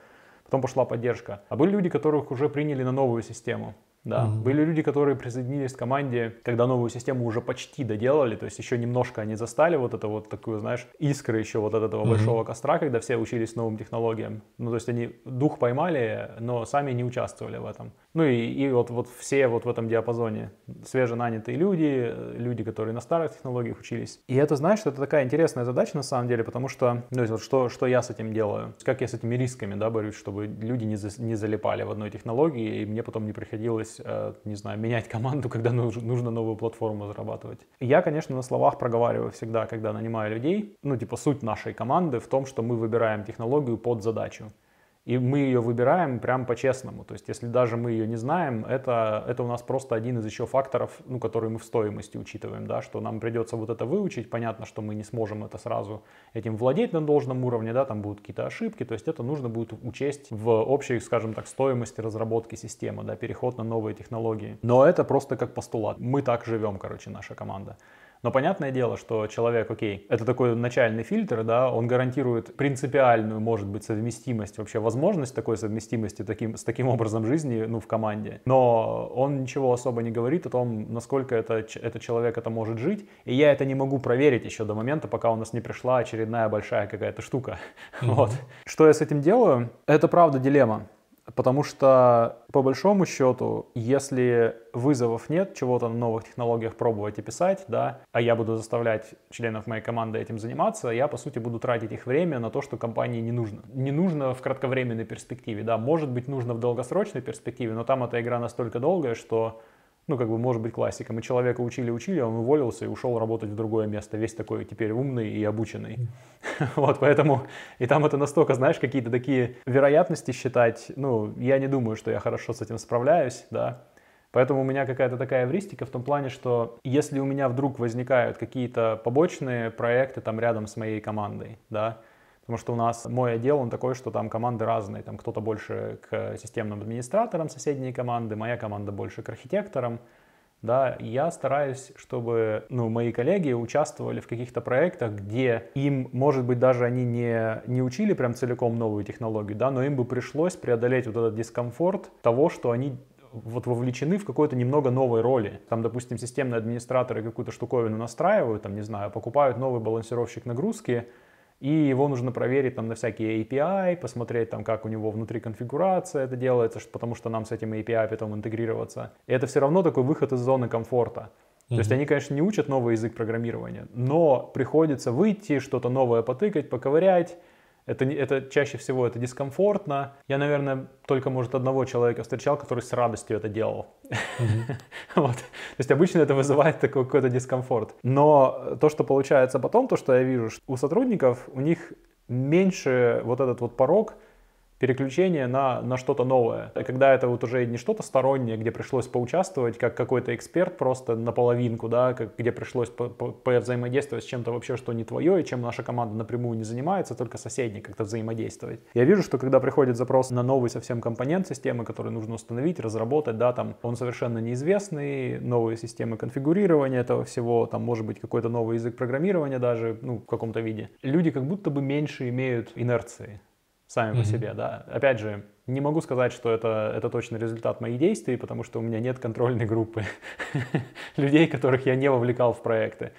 Потом пошла поддержка. А были люди, которых уже приняли на новую систему. Да, mm-hmm. были люди, которые присоединились к команде, когда новую систему уже почти доделали, то есть еще немножко они застали вот это вот такую, знаешь, искры еще вот от этого mm-hmm. большого костра, когда все учились новым технологиям. Ну, то есть они дух поймали, но сами не участвовали в этом. Ну и, и вот, вот все вот в этом диапазоне. Свеженанятые люди, люди, которые на старых технологиях учились. И это, знаешь, это такая интересная задача на самом деле, потому что, ну, вот что, что я с этим делаю, как я с этими рисками, да, борюсь, чтобы люди не, за, не залипали в одной технологии, и мне потом не приходилось, э, не знаю, менять команду, когда нужно, нужно новую платформу зарабатывать. Я, конечно, на словах проговариваю всегда, когда нанимаю людей, ну, типа, суть нашей команды в том, что мы выбираем технологию под задачу. И мы ее выбираем прям по-честному. То есть, если даже мы ее не знаем, это, это у нас просто один из еще факторов, ну, который мы в стоимости учитываем, да, что нам придется вот это выучить. Понятно, что мы не сможем это сразу этим владеть на должном уровне, да, там будут какие-то ошибки. То есть, это нужно будет учесть в общей, скажем так, стоимости разработки системы, да, переход на новые технологии. Но это просто как постулат. Мы так живем, короче, наша команда. Но понятное дело, что человек, окей, это такой начальный фильтр, да, он гарантирует принципиальную, может быть, совместимость, вообще возможность такой совместимости таким, с таким образом жизни, ну, в команде. Но он ничего особо не говорит о том, насколько это, этот человек это может жить. И я это не могу проверить еще до момента, пока у нас не пришла очередная большая какая-то штука. Mm-hmm. Вот. Что я с этим делаю? Это правда дилемма. Потому что, по большому счету, если вызовов нет, чего-то на новых технологиях пробовать и писать, да, а я буду заставлять членов моей команды этим заниматься, я, по сути, буду тратить их время на то, что компании не нужно. Не нужно в кратковременной перспективе, да, может быть, нужно в долгосрочной перспективе, но там эта игра настолько долгая, что ну, как бы, может быть, классика. Мы человека учили-учили, он уволился и ушел работать в другое место, весь такой теперь умный и обученный. Вот, поэтому, и там это настолько, знаешь, какие-то такие вероятности считать, ну, я не думаю, что я хорошо с этим справляюсь, да. Поэтому у меня какая-то такая эвристика в том плане, что если у меня вдруг возникают какие-то побочные проекты там рядом с моей командой, да, Потому что у нас мой отдел, он такой, что там команды разные. Там кто-то больше к системным администраторам, соседние команды, моя команда больше к архитекторам. Да, я стараюсь, чтобы ну, мои коллеги участвовали в каких-то проектах, где им, может быть, даже они не, не учили прям целиком новую технологию, да, но им бы пришлось преодолеть вот этот дискомфорт того, что они вот вовлечены в какой-то немного новой роли. Там, допустим, системные администраторы какую-то штуковину настраивают, там, не знаю, покупают новый балансировщик нагрузки, и его нужно проверить там на всякие API, посмотреть там, как у него внутри конфигурация это делается, потому что нам с этим API потом интегрироваться. И это все равно такой выход из зоны комфорта. Mm-hmm. То есть они, конечно, не учат новый язык программирования, но приходится выйти, что-то новое потыкать, поковырять, это, это чаще всего это дискомфортно. Я, наверное, только, может, одного человека встречал, который с радостью это делал. вот. То есть обычно это вызывает такой какой-то дискомфорт. Но то, что получается потом, то, что я вижу, что у сотрудников, у них меньше вот этот вот порог – переключение на, на что-то новое. Когда это вот уже не что-то стороннее, где пришлось поучаствовать, как какой-то эксперт просто наполовинку, да, как, где пришлось по, по, по взаимодействовать с чем-то вообще, что не твое, и чем наша команда напрямую не занимается, только соседний как-то взаимодействовать. Я вижу, что когда приходит запрос на новый совсем компонент системы, который нужно установить, разработать, да, там он совершенно неизвестный, новые системы конфигурирования этого всего, там может быть какой-то новый язык программирования даже, ну, в каком-то виде. Люди как будто бы меньше имеют инерции сами mm-hmm. по себе, да. Опять же, не могу сказать, что это, это точно результат моих действий, потому что у меня нет контрольной группы людей, которых я не вовлекал в проекты.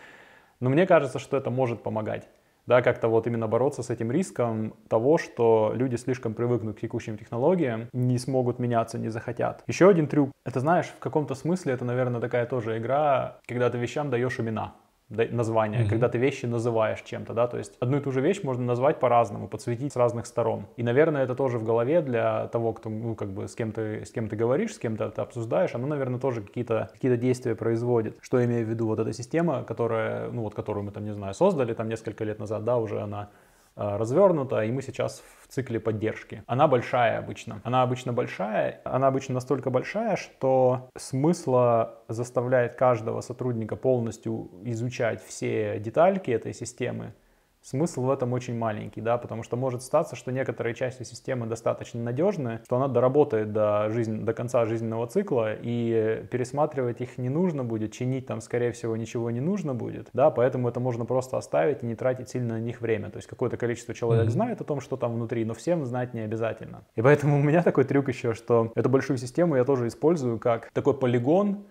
Но мне кажется, что это может помогать. Да, как-то вот именно бороться с этим риском того, что люди слишком привыкнут к текущим технологиям, не смогут меняться, не захотят. Еще один трюк. Это знаешь, в каком-то смысле это, наверное, такая тоже игра, когда ты вещам даешь имена название, mm-hmm. когда ты вещи называешь чем-то, да, то есть одну и ту же вещь можно назвать по-разному, подсветить с разных сторон. И, наверное, это тоже в голове для того, кто, ну, как бы с кем ты, с кем ты говоришь, с кем ты это обсуждаешь, оно, наверное, тоже какие-то какие действия производит. Что я имею в виду? Вот эта система, которая, ну, вот которую мы там, не знаю, создали там несколько лет назад, да, уже она развернута, и мы сейчас в цикле поддержки. Она большая обычно. Она обычно большая, она обычно настолько большая, что смысла заставляет каждого сотрудника полностью изучать все детальки этой системы Смысл в этом очень маленький, да, потому что может статься, что некоторые части системы достаточно надежны, что она доработает до, жизнь, до конца жизненного цикла, и пересматривать их не нужно будет, чинить там, скорее всего, ничего не нужно будет, да, поэтому это можно просто оставить и не тратить сильно на них время. То есть какое-то количество человек mm-hmm. знает о том, что там внутри, но всем знать не обязательно. И поэтому у меня такой трюк еще, что эту большую систему я тоже использую как такой полигон,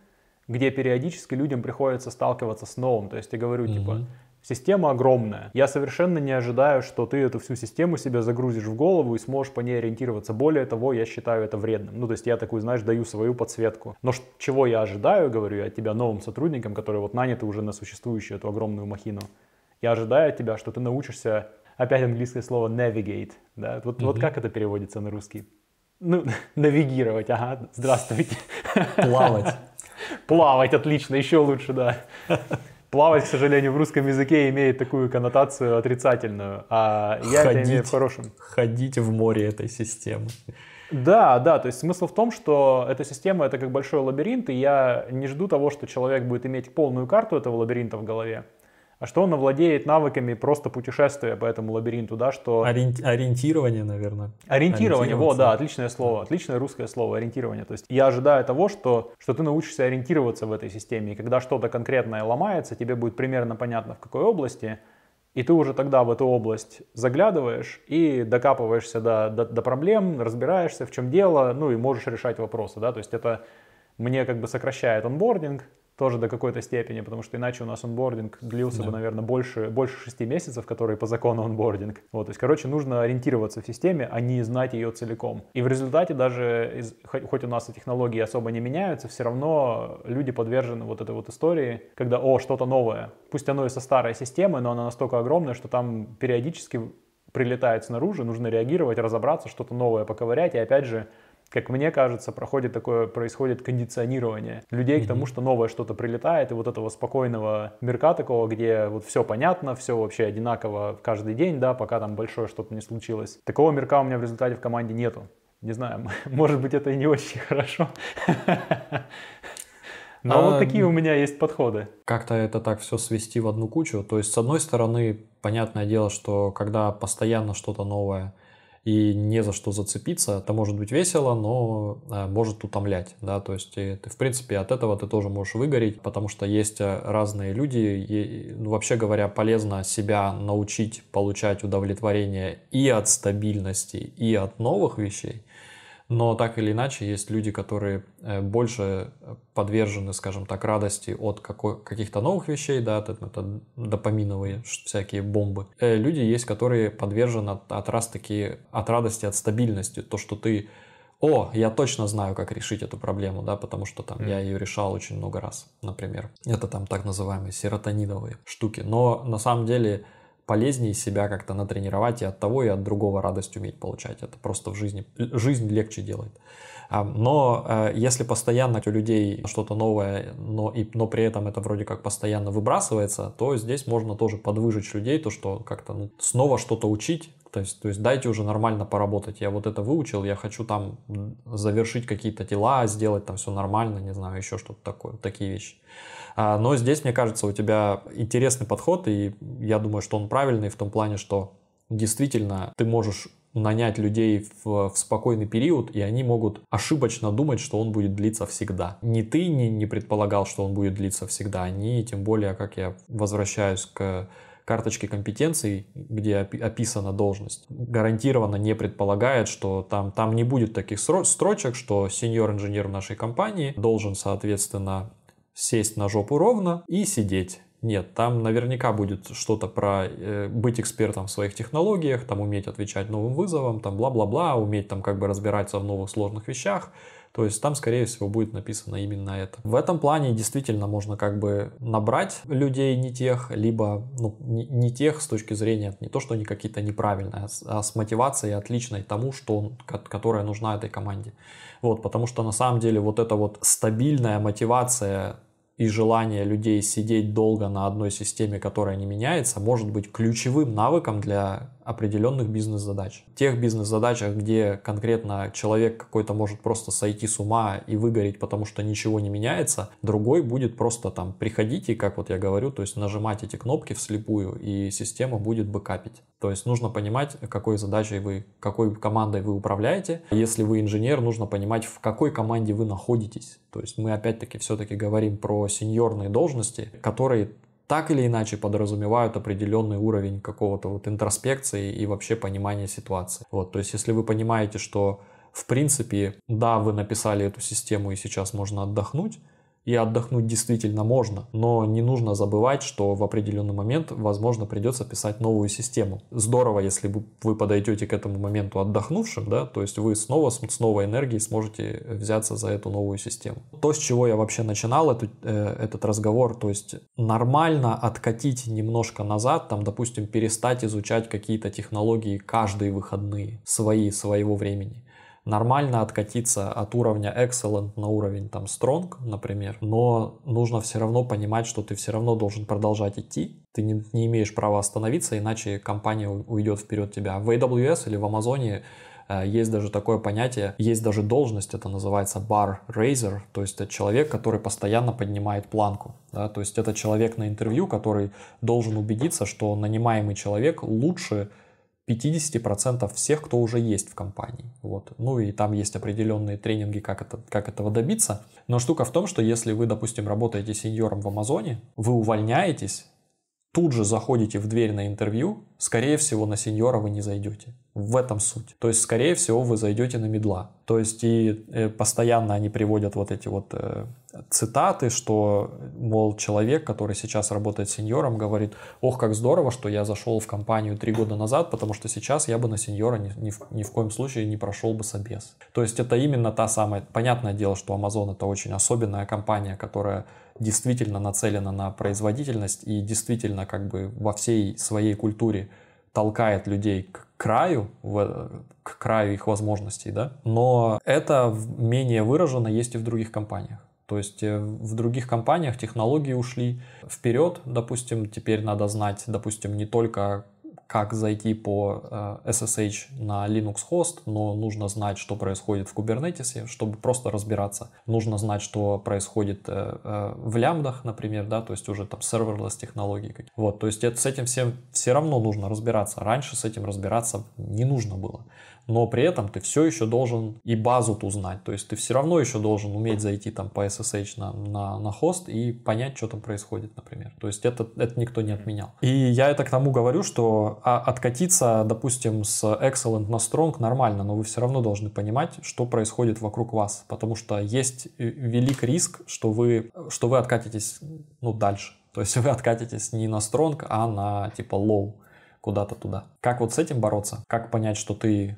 где периодически людям приходится сталкиваться с новым. То есть я говорю, mm-hmm. типа, Система огромная. Я совершенно не ожидаю, что ты эту всю систему себе загрузишь в голову и сможешь по ней ориентироваться. Более того, я считаю это вредным. Ну, то есть я такую, знаешь, даю свою подсветку. Но чего я ожидаю, говорю я от тебя новым сотрудникам, которые вот наняты уже на существующую эту огромную махину. Я ожидаю от тебя, что ты научишься, опять английское слово navigate. Да? Вот, mm-hmm. вот как это переводится на русский? Ну, навигировать, ага, здравствуйте. Плавать. Плавать, отлично, еще лучше, да. Плавать, к сожалению, в русском языке имеет такую коннотацию отрицательную, а я ходить, это имею в хорошем. Ходить в море этой системы. Да, да, то есть смысл в том, что эта система это как большой лабиринт, и я не жду того, что человек будет иметь полную карту этого лабиринта в голове а что он овладеет навыками просто путешествия по этому лабиринту, да, что... Ориенти... Ориентирование, наверное. Ориентирование, вот, да, отличное слово, отличное русское слово, ориентирование. То есть я ожидаю того, что, что ты научишься ориентироваться в этой системе, и когда что-то конкретное ломается, тебе будет примерно понятно, в какой области, и ты уже тогда в эту область заглядываешь и докапываешься до, до, до проблем, разбираешься, в чем дело, ну и можешь решать вопросы, да, то есть это мне как бы сокращает онбординг, тоже до какой-то степени, потому что иначе у нас онбординг длился да. бы, наверное, больше, больше 6 месяцев, которые по закону онбординг. Вот, то есть, короче, нужно ориентироваться в системе, а не знать ее целиком. И в результате даже, из, хоть у нас и технологии особо не меняются, все равно люди подвержены вот этой вот истории, когда, о, что-то новое. Пусть оно и со старой системы, но она настолько огромная, что там периодически прилетает снаружи, нужно реагировать, разобраться, что-то новое поковырять, и опять же, как мне кажется, проходит такое, происходит кондиционирование людей mm-hmm. к тому, что новое что-то прилетает, и вот этого спокойного мирка такого, где вот все понятно, все вообще одинаково каждый день, да, пока там большое что-то не случилось. Такого мирка у меня в результате в команде нету. Не знаю, может быть, это и не очень хорошо. Но а, вот такие у меня есть подходы. Как-то это так все свести в одну кучу. То есть, с одной стороны, понятное дело, что когда постоянно что-то новое и не за что зацепиться, это может быть весело, но э, может утомлять, да, то есть ты, в принципе, от этого ты тоже можешь выгореть, потому что есть э, разные люди, и, ну, вообще говоря, полезно себя научить получать удовлетворение и от стабильности, и от новых вещей, но так или иначе есть люди, которые э, больше подвержены, скажем так, радости от каких-то новых вещей, да, это, это допаминовые всякие бомбы. Э, люди есть, которые подвержены от, от раз таки от радости, от стабильности, то, что ты о, я точно знаю, как решить эту проблему, да, потому что там mm. я ее решал очень много раз, например. Это там так называемые серотониновые штуки. Но на самом деле полезнее себя как-то натренировать и от того, и от другого радость уметь получать. Это просто в жизни, жизнь легче делает. А, но э, если постоянно у людей что-то новое, но, и, но при этом это вроде как постоянно выбрасывается, то здесь можно тоже подвыжечь людей, то что как-то ну, снова что-то учить, то есть, то есть дайте уже нормально поработать. Я вот это выучил, я хочу там завершить какие-то дела, сделать там все нормально, не знаю, еще что-то такое, такие вещи. А, но здесь, мне кажется, у тебя интересный подход, и я думаю, что он правильный в том плане, что действительно ты можешь нанять людей в, в спокойный период, и они могут ошибочно думать, что он будет длиться всегда. Ни ты не, не предполагал, что он будет длиться всегда, ни тем более, как я возвращаюсь к карточке компетенций, где описана должность, гарантированно не предполагает, что там, там не будет таких строчек, что сеньор-инженер в нашей компании должен, соответственно, сесть на жопу ровно и сидеть. Нет, там наверняка будет что-то про э, быть экспертом в своих технологиях, там уметь отвечать новым вызовам, там бла-бла-бла, уметь там как бы разбираться в новых сложных вещах. То есть там, скорее всего, будет написано именно это. В этом плане действительно можно как бы набрать людей не тех, либо ну, не, не тех с точки зрения не то, что они какие-то неправильные, а с мотивацией отличной тому, что, которая нужна этой команде. Вот, потому что на самом деле вот эта вот стабильная мотивация и желание людей сидеть долго на одной системе, которая не меняется, может быть ключевым навыком для определенных бизнес-задач. В тех бизнес-задачах, где конкретно человек какой-то может просто сойти с ума и выгореть, потому что ничего не меняется, другой будет просто там приходить и, как вот я говорю, то есть нажимать эти кнопки вслепую, и система будет бэкапить. То есть нужно понимать, какой задачей вы, какой командой вы управляете. Если вы инженер, нужно понимать, в какой команде вы находитесь. То есть мы опять-таки все-таки говорим про сеньорные должности, которые так или иначе подразумевают определенный уровень какого-то вот интроспекции и вообще понимания ситуации. Вот, то есть если вы понимаете, что в принципе, да, вы написали эту систему и сейчас можно отдохнуть, и отдохнуть действительно можно, но не нужно забывать, что в определенный момент, возможно, придется писать новую систему. Здорово, если вы подойдете к этому моменту отдохнувшим, да, то есть вы снова с новой энергией сможете взяться за эту новую систему. То, с чего я вообще начинал эту, э, этот разговор, то есть нормально откатить немножко назад, там, допустим, перестать изучать какие-то технологии каждые выходные, свои, своего времени нормально откатиться от уровня excellent на уровень там strong, например, но нужно все равно понимать, что ты все равно должен продолжать идти, ты не, не имеешь права остановиться, иначе компания уйдет вперед тебя. В AWS или в Амазоне э, есть даже такое понятие, есть даже должность, это называется bar raiser, то есть это человек, который постоянно поднимает планку. Да? То есть это человек на интервью, который должен убедиться, что нанимаемый человек лучше 50% всех, кто уже есть в компании. Вот. Ну и там есть определенные тренинги, как, это, как этого добиться. Но штука в том, что если вы, допустим, работаете сеньором в Амазоне, вы увольняетесь, тут же заходите в дверь на интервью, скорее всего, на сеньора вы не зайдете. В этом суть. То есть, скорее всего, вы зайдете на медла. То есть, и э, постоянно они приводят вот эти вот э, цитаты, что, мол, человек, который сейчас работает сеньором, говорит, ох, как здорово, что я зашел в компанию три года назад, потому что сейчас я бы на сеньора ни, ни, в, ни в коем случае не прошел бы собес. То есть, это именно та самая... Понятное дело, что Amazon это очень особенная компания, которая действительно нацелена на производительность и действительно как бы во всей своей культуре толкает людей к краю, к краю их возможностей, да, но это менее выражено есть и в других компаниях. То есть э, в других компаниях технологии ушли вперед, допустим, теперь надо знать, допустим, не только как зайти по э, SSH на Linux хост, но нужно знать, что происходит в Kubernetes, чтобы просто разбираться. Нужно знать, что происходит э, э, в лямбдах, например, да, то есть уже там serverless технологии. Вот, то есть это, с этим всем все равно нужно разбираться. Раньше с этим разбираться не нужно было но при этом ты все еще должен и базу ту знать. То есть ты все равно еще должен уметь зайти там по SSH на, на, на хост и понять, что там происходит, например. То есть это, это никто не отменял. И я это к тому говорю, что а, откатиться, допустим, с Excellent на Strong нормально, но вы все равно должны понимать, что происходит вокруг вас. Потому что есть велик риск, что вы, что вы откатитесь ну, дальше. То есть вы откатитесь не на Strong, а на типа Low куда-то туда. Как вот с этим бороться? Как понять, что ты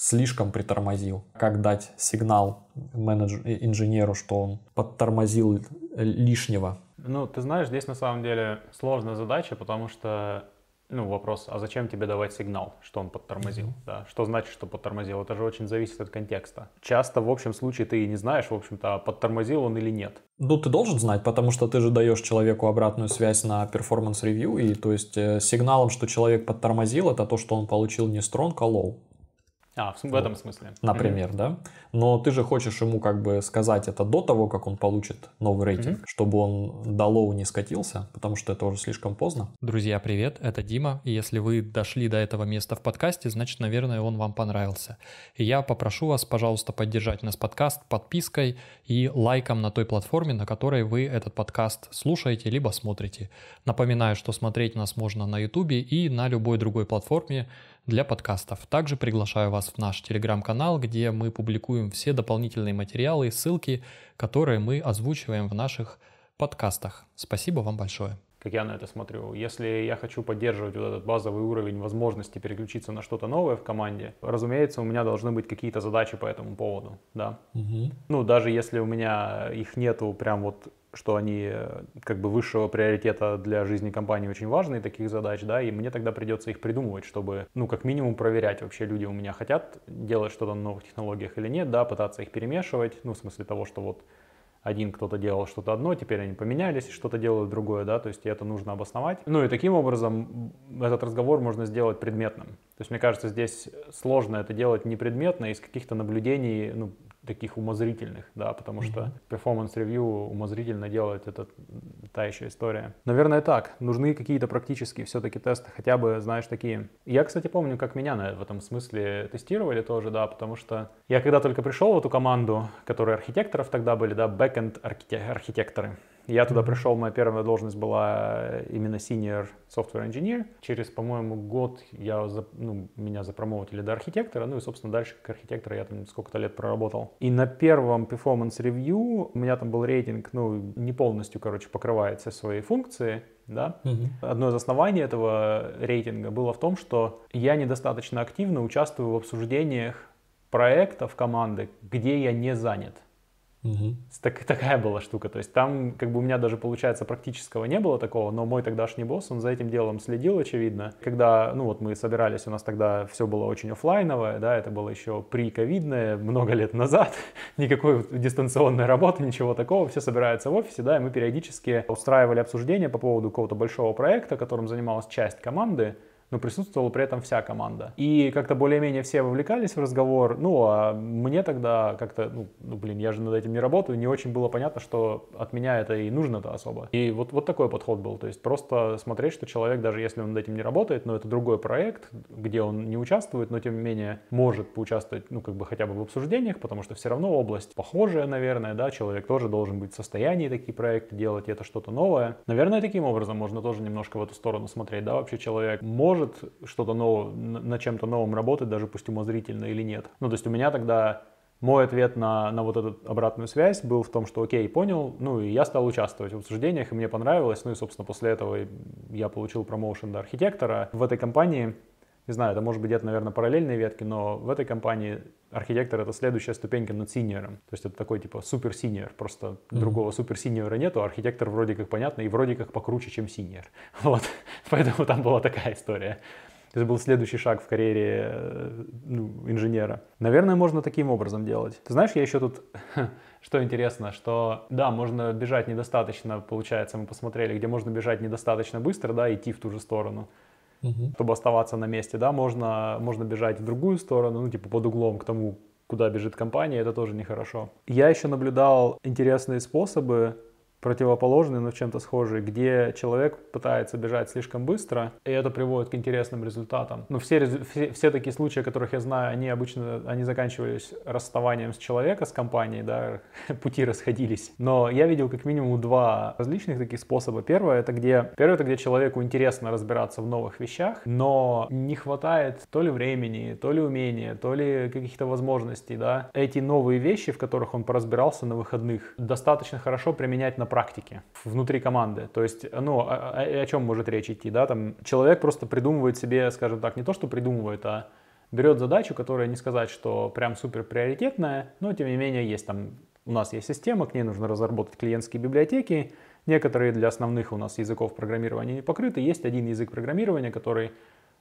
слишком притормозил. Как дать сигнал менеджеру, инженеру, что он подтормозил лишнего? Ну, ты знаешь, здесь на самом деле сложная задача, потому что ну, вопрос, а зачем тебе давать сигнал, что он подтормозил? Mm-hmm. Да? Что значит, что подтормозил? Это же очень зависит от контекста. Часто, в общем случае, ты не знаешь, в общем-то, подтормозил он или нет. Ну, ты должен знать, потому что ты же даешь человеку обратную связь на performance review, и то есть э, сигналом, что человек подтормозил, это то, что он получил не strong, а low. А, в, в этом смысле. Например, mm-hmm. да. Но ты же хочешь ему как бы сказать это до того, как он получит новый рейтинг, mm-hmm. чтобы он до low не скатился, потому что это уже слишком поздно. Друзья, привет, это Дима. И если вы дошли до этого места в подкасте, значит, наверное, он вам понравился. И я попрошу вас, пожалуйста, поддержать нас подкаст подпиской и лайком на той платформе, на которой вы этот подкаст слушаете либо смотрите. Напоминаю, что смотреть нас можно на YouTube и на любой другой платформе, для подкастов. Также приглашаю вас в наш телеграм-канал, где мы публикуем все дополнительные материалы и ссылки, которые мы озвучиваем в наших подкастах. Спасибо вам большое. Как я на это смотрю. Если я хочу поддерживать вот этот базовый уровень возможности переключиться на что-то новое в команде, разумеется, у меня должны быть какие-то задачи по этому поводу, да. Угу. Ну, даже если у меня их нету прям вот что они как бы высшего приоритета для жизни компании очень важные таких задач, да, и мне тогда придется их придумывать, чтобы, ну, как минимум проверять вообще люди у меня хотят делать что-то на новых технологиях или нет, да, пытаться их перемешивать, ну, в смысле того, что вот один кто-то делал что-то одно, теперь они поменялись что-то делают другое, да, то есть это нужно обосновать. Ну и таким образом этот разговор можно сделать предметным. То есть мне кажется, здесь сложно это делать непредметно из каких-то наблюдений, ну, таких умозрительных, да, потому mm-hmm. что performance review умозрительно делать это та еще история. Наверное, так. Нужны какие-то практические все-таки тесты, хотя бы, знаешь, такие. Я, кстати, помню, как меня на, в этом смысле тестировали тоже, да, потому что я когда только пришел в эту команду, которые архитекторов тогда были, да, бэкенд архитекторы, я туда пришел, моя первая должность была именно senior software engineer. Через, по-моему, год я, ну, меня запромоутили до архитектора, ну и, собственно, дальше как архитектор я там сколько-то лет проработал. И на первом performance review у меня там был рейтинг, ну, не полностью, короче, покрывает все свои функции, да. Угу. Одно из оснований этого рейтинга было в том, что я недостаточно активно участвую в обсуждениях проектов команды, где я не занят. Угу. Так, такая была штука. То есть там как бы у меня даже, получается, практического не было такого, но мой тогдашний босс, он за этим делом следил, очевидно. Когда, ну вот мы собирались, у нас тогда все было очень офлайновое, да, это было еще при-ковидное, много лет назад, никакой дистанционной работы, ничего такого, все собираются в офисе, да, и мы периодически устраивали обсуждения по поводу какого-то большого проекта, которым занималась часть команды, но присутствовала при этом вся команда. И как-то более-менее все вовлекались в разговор, ну, а мне тогда как-то, ну, ну, блин, я же над этим не работаю, не очень было понятно, что от меня это и нужно-то особо. И вот, вот такой подход был, то есть просто смотреть, что человек, даже если он над этим не работает, но это другой проект, где он не участвует, но тем не менее может поучаствовать, ну, как бы хотя бы в обсуждениях, потому что все равно область похожая, наверное, да, человек тоже должен быть в состоянии такие проекты делать, это что-то новое. Наверное, таким образом можно тоже немножко в эту сторону смотреть, да, вообще человек может может что-то новое, на чем-то новом работать, даже пусть умозрительно или нет. Ну, то есть у меня тогда мой ответ на, на вот эту обратную связь был в том, что окей, понял, ну и я стал участвовать в обсуждениях, и мне понравилось, ну и, собственно, после этого я получил промоушен до архитектора. В этой компании, не знаю, это может быть где-то, наверное, параллельные ветки, но в этой компании архитектор это следующая ступенька над синьором. То есть это такой типа супер синьор, просто mm-hmm. другого супер синьора нету, а архитектор вроде как понятно и вроде как покруче, чем синьор. Вот, поэтому там была такая история. Это был следующий шаг в карьере э, ну, инженера. Наверное, можно таким образом делать. Ты знаешь, я еще тут, что интересно, что да, можно бежать недостаточно, получается, мы посмотрели, где можно бежать недостаточно быстро, да, идти в ту же сторону. Угу. чтобы оставаться на месте, да, можно, можно бежать в другую сторону, ну, типа под углом к тому, куда бежит компания, это тоже нехорошо. Я еще наблюдал интересные способы противоположные, но чем-то схожие, где человек пытается бежать слишком быстро, и это приводит к интересным результатам. Но все, все, все такие случаи, которых я знаю, они обычно они заканчивались расставанием с человека, с компанией, да, пути расходились. Но я видел как минимум два различных таких способа. Первое это где, первое это где человеку интересно разбираться в новых вещах, но не хватает то ли времени, то ли умения, то ли каких-то возможностей, да. Эти новые вещи, в которых он поразбирался на выходных, достаточно хорошо применять на практике внутри команды. То есть, ну, о, о, о чем может речь идти, да, там человек просто придумывает себе, скажем так, не то, что придумывает, а берет задачу, которая не сказать, что прям супер приоритетная, но тем не менее есть там, у нас есть система, к ней нужно разработать клиентские библиотеки, некоторые для основных у нас языков программирования не покрыты, есть один язык программирования, который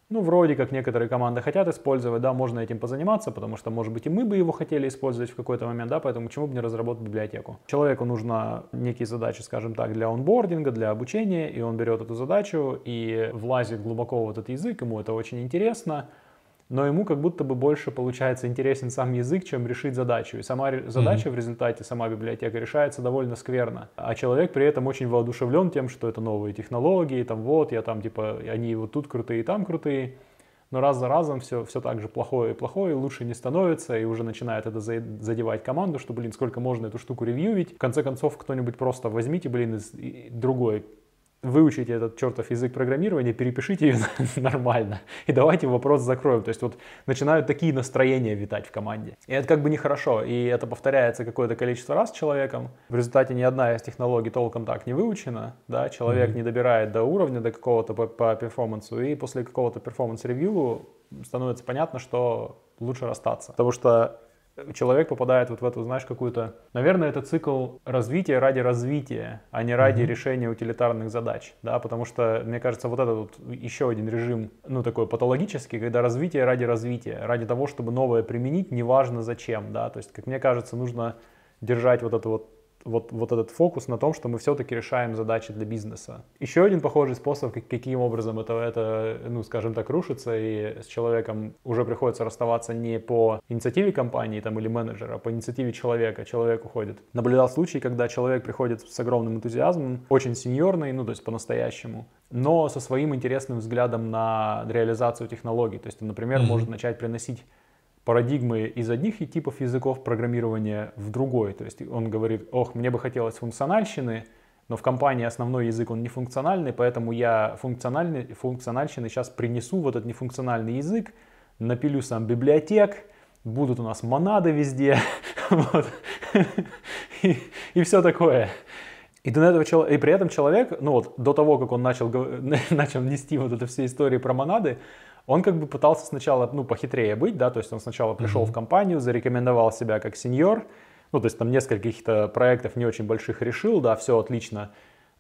ну, вроде как некоторые команды хотят использовать, да, можно этим позаниматься, потому что, может быть, и мы бы его хотели использовать в какой-то момент, да, поэтому почему бы не разработать библиотеку? Человеку нужно некие задачи, скажем так, для онбординга, для обучения, и он берет эту задачу и влазит глубоко в этот язык, ему это очень интересно, но ему как будто бы больше получается интересен сам язык, чем решить задачу. И сама задача mm-hmm. в результате, сама библиотека решается довольно скверно. А человек при этом очень воодушевлен тем, что это новые технологии, там вот, я там типа, они вот тут крутые, там крутые. Но раз за разом все, все так же плохое и плохое, лучше не становится, и уже начинает это задевать команду, что, блин, сколько можно эту штуку ревьюить. В конце концов, кто-нибудь просто возьмите, блин, из, другой выучите этот чертов язык программирования, перепишите ее нормально, и давайте вопрос закроем. То есть вот начинают такие настроения витать в команде. И это как бы нехорошо, и это повторяется какое-то количество раз человеком. В результате ни одна из технологий толком так не выучена, да, человек mm-hmm. не добирает до уровня, до какого-то по, по перформансу, и после какого-то performance review становится понятно, что лучше расстаться. Потому что человек попадает вот в эту, знаешь, какую-то... Наверное, это цикл развития ради развития, а не ради mm-hmm. решения утилитарных задач, да, потому что, мне кажется, вот это вот еще один режим, ну, такой патологический, когда развитие ради развития, ради того, чтобы новое применить, неважно зачем, да, то есть, как мне кажется, нужно держать вот это вот вот, вот этот фокус на том, что мы все-таки решаем задачи для бизнеса. Еще один похожий способ, как, каким образом это, это, ну, скажем так, рушится, и с человеком уже приходится расставаться не по инициативе компании там, или менеджера, а по инициативе человека. Человек уходит. Наблюдал случай, когда человек приходит с огромным энтузиазмом, очень сеньорный, ну, то есть по-настоящему, но со своим интересным взглядом на реализацию технологий. То есть, например, mm-hmm. может начать приносить парадигмы из одних типов языков программирования в другой. То есть он говорит, ох, мне бы хотелось функциональщины, но в компании основной язык он не функциональный, поэтому я функциональный, функциональщины сейчас принесу вот этот нефункциональный язык, напилю сам библиотек, будут у нас монады везде, вот. и, и все такое. И, до этого, и при этом человек, ну вот, до того, как он начал, начал нести вот эту всю историю про монады, он как бы пытался сначала, ну, похитрее быть, да, то есть он сначала пришел mm-hmm. в компанию, зарекомендовал себя как сеньор, ну, то есть там несколько каких-то проектов не очень больших решил, да, все отлично,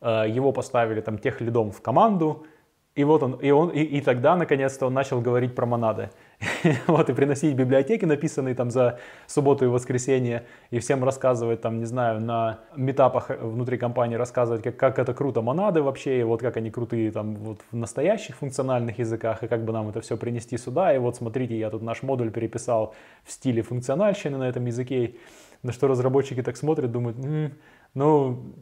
э, его поставили там тех лидом в команду, и вот он, и он, и, и тогда наконец-то он начал говорить про монады. вот, и приносить библиотеки, написанные там за субботу и воскресенье, и всем рассказывать там, не знаю, на метапах внутри компании рассказывать, как, как это круто монады вообще, и вот как они крутые там вот в настоящих функциональных языках, и как бы нам это все принести сюда, и вот смотрите, я тут наш модуль переписал в стиле функциональщины на этом языке, на что разработчики так смотрят, думают, м-м, ну,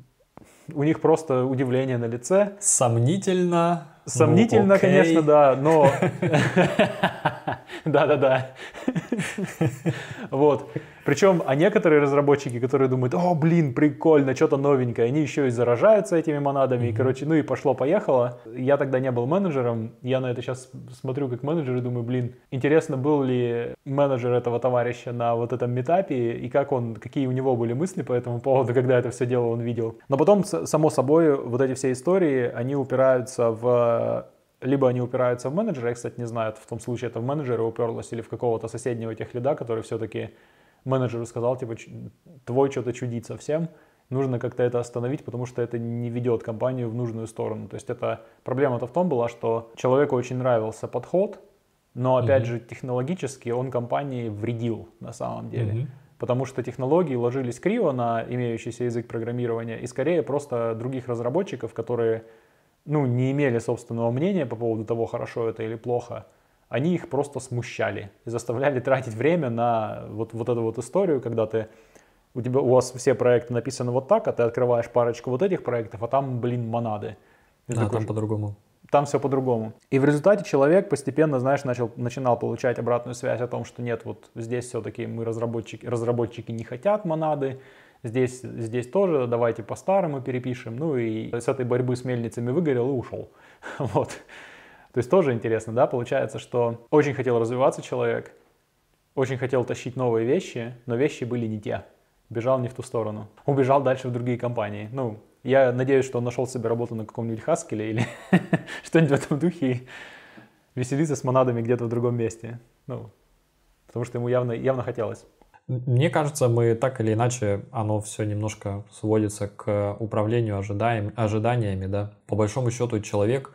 у них просто удивление на лице. Сомнительно. Сомнительно, ну, конечно, да, но... Да-да-да. Вот. Причем, а некоторые разработчики, которые думают, о, блин, прикольно, что-то новенькое, они еще и заражаются этими монадами, и, короче, ну и пошло-поехало. Я тогда не был менеджером, я на это сейчас смотрю как менеджер и думаю, блин, интересно, был ли менеджер этого товарища на вот этом метапе, и как он, какие у него были мысли по этому поводу, когда это все дело он видел. Но потом, само собой, вот эти все истории, они упираются в либо они упираются в менеджера, я, кстати, не знаю, в том случае это в менеджера уперлось или в какого-то соседнего тех лида, который все-таки менеджеру сказал, типа, твой что-то чудит совсем, нужно как-то это остановить, потому что это не ведет компанию в нужную сторону. То есть это проблема-то в том была, что человеку очень нравился подход, но опять mm-hmm. же технологически он компании вредил на самом деле. Mm-hmm. Потому что технологии ложились криво на имеющийся язык программирования и скорее просто других разработчиков, которые ну, не имели собственного мнения по поводу того, хорошо это или плохо, они их просто смущали и заставляли тратить время на вот, вот эту вот историю, когда ты у тебя у вас все проекты написаны вот так, а ты открываешь парочку вот этих проектов, а там, блин, монады. И да, такой, там по-другому. Там все по-другому. И в результате человек постепенно, знаешь, начал, начинал получать обратную связь о том, что нет, вот здесь все-таки мы разработчики, разработчики не хотят монады, здесь, здесь тоже давайте по-старому перепишем. Ну и с этой борьбы с мельницами выгорел и ушел. Вот. То есть тоже интересно, да, получается, что очень хотел развиваться человек, очень хотел тащить новые вещи, но вещи были не те. Бежал не в ту сторону. Убежал дальше в другие компании. Ну, я надеюсь, что он нашел себе работу на каком-нибудь Хаскеле или что-нибудь в этом духе и веселиться с монадами где-то в другом месте. Ну, потому что ему явно, явно хотелось. Мне кажется, мы так или иначе, оно все немножко сводится к управлению ожидаем, ожиданиями, да. По большому счету человек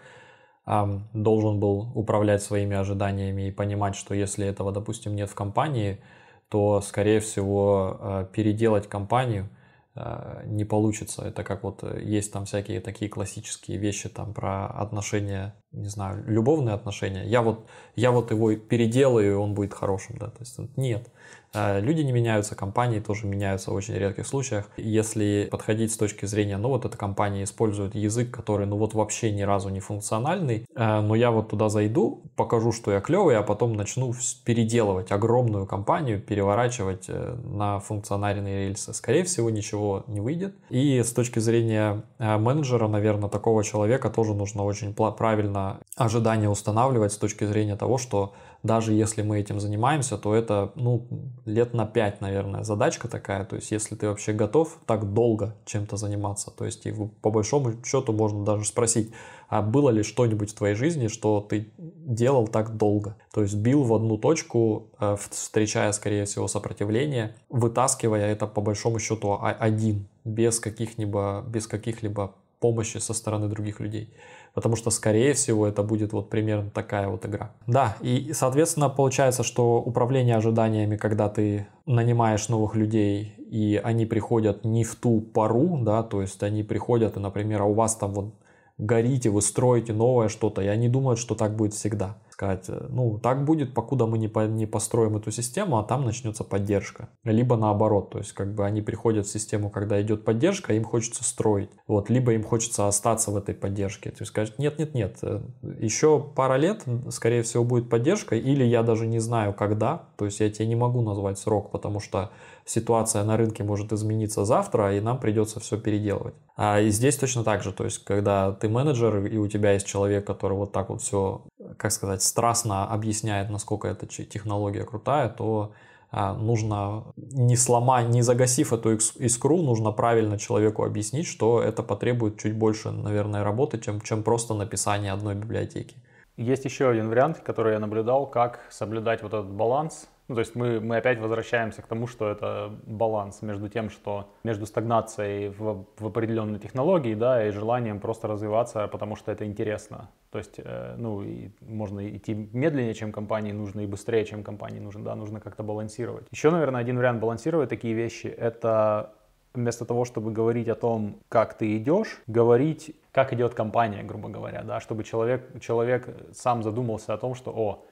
эм, должен был управлять своими ожиданиями и понимать, что если этого, допустим, нет в компании, то, скорее всего, э, переделать компанию – Э, не получится. Это как вот э, есть там всякие такие классические вещи там про отношения, не знаю, любовные отношения. Я вот, я вот его переделаю, и он будет хорошим, да. То есть нет. Э, люди не меняются, компании тоже меняются в очень редких случаях. Если подходить с точки зрения, ну вот эта компания использует язык, который ну вот вообще ни разу не функциональный, но я вот туда зайду, покажу, что я клевый, а потом начну переделывать огромную компанию, переворачивать на функциональные рельсы. Скорее всего, ничего не выйдет. И с точки зрения менеджера, наверное, такого человека тоже нужно очень правильно ожидания устанавливать с точки зрения того, что даже если мы этим занимаемся, то это, ну, лет на 5, наверное, задачка такая. То есть, если ты вообще готов так долго чем-то заниматься, то есть, и по большому счету можно даже спросить, а было ли что-нибудь в твоей жизни, что ты делал так долго? То есть, бил в одну точку, э, встречая, скорее всего, сопротивление, вытаскивая это по большому счету один, без каких-либо, без каких-либо помощи со стороны других людей потому что, скорее всего, это будет вот примерно такая вот игра. Да, и, соответственно, получается, что управление ожиданиями, когда ты нанимаешь новых людей, и они приходят не в ту пару, да, то есть они приходят, и, например, а у вас там вот горите, вы строите новое что-то, и они думают, что так будет всегда сказать, э, ну, так будет, покуда мы не, по, не построим эту систему, а там начнется поддержка. Либо наоборот, то есть как бы они приходят в систему, когда идет поддержка, им хочется строить. Вот, либо им хочется остаться в этой поддержке. То есть сказать, нет-нет-нет, э, еще пара лет, скорее всего, будет поддержка, или я даже не знаю, когда, то есть я тебе не могу назвать срок, потому что ситуация на рынке может измениться завтра, и нам придется все переделывать. А и здесь точно так же, то есть когда ты менеджер, и у тебя есть человек, который вот так вот все, как сказать, страстно объясняет, насколько эта технология крутая, то а, нужно не сломать, не загасив эту искру, нужно правильно человеку объяснить, что это потребует чуть больше, наверное, работы, чем, чем просто написание одной библиотеки. Есть еще один вариант, который я наблюдал, как соблюдать вот этот баланс ну, то есть мы, мы опять возвращаемся к тому, что это баланс между тем, что между стагнацией в, в определенной технологии, да, и желанием просто развиваться, потому что это интересно. То есть, э, ну, и можно идти медленнее, чем компании нужно, и быстрее, чем компании нужно, да, нужно как-то балансировать. Еще, наверное, один вариант балансировать такие вещи, это вместо того, чтобы говорить о том, как ты идешь, говорить, как идет компания, грубо говоря, да, чтобы человек, человек сам задумался о том, что, о,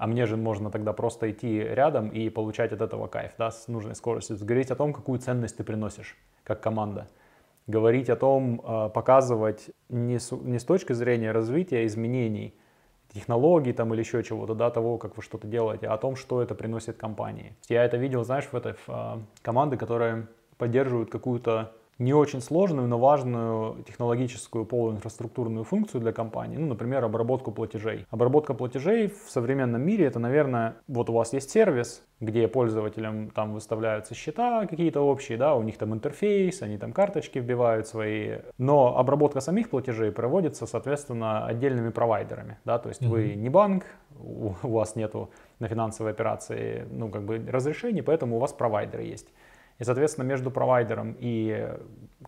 а мне же можно тогда просто идти рядом и получать от этого кайф, да, с нужной скоростью. Говорить о том, какую ценность ты приносишь как команда. Говорить о том, а, показывать не с, не с точки зрения развития изменений, технологий там или еще чего-то, да, того, как вы что-то делаете, а о том, что это приносит компании. Я это видел, знаешь, в этой в, а, команды, которые поддерживают какую-то не очень сложную, но важную технологическую полуинфраструктурную функцию для компании, ну, например, обработку платежей. Обработка платежей в современном мире это, наверное, вот у вас есть сервис, где пользователям там выставляются счета какие-то общие, да, у них там интерфейс, они там карточки вбивают свои, но обработка самих платежей проводится, соответственно, отдельными провайдерами, да, то есть mm-hmm. вы не банк, у, у вас нету на финансовые операции, ну, как бы разрешений, поэтому у вас провайдеры есть. И, соответственно, между провайдером и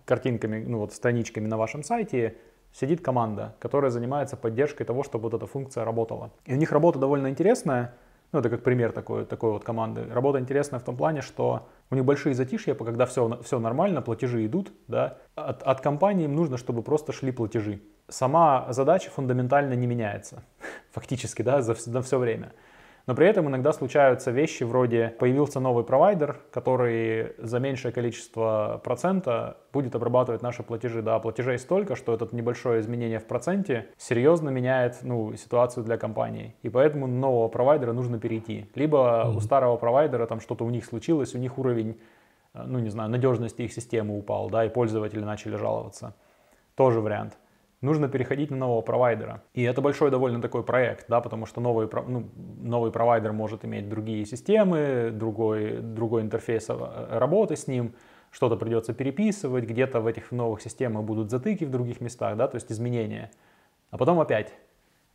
картинками, ну вот страничками на вашем сайте сидит команда, которая занимается поддержкой того, чтобы вот эта функция работала. И у них работа довольно интересная, ну это как пример такой, такой вот команды. Работа интересная в том плане, что у них большие затишья, когда все, все нормально, платежи идут, да, от, от компании им нужно, чтобы просто шли платежи. сама задача фундаментально не меняется, фактически, да, за, за все время. Но при этом иногда случаются вещи вроде появился новый провайдер, который за меньшее количество процента будет обрабатывать наши платежи. Да, платежей столько, что это небольшое изменение в проценте серьезно меняет ну, ситуацию для компании. И поэтому нового провайдера нужно перейти. Либо mm-hmm. у старого провайдера там что-то у них случилось, у них уровень, э, ну не знаю, надежности их системы упал, да, и пользователи начали жаловаться. Тоже вариант нужно переходить на нового провайдера. И это большой довольно такой проект, да, потому что новый, ну, новый провайдер может иметь другие системы, другой, другой интерфейс э, работы с ним, что-то придется переписывать, где-то в этих новых системах будут затыки в других местах, да, то есть изменения. А потом опять,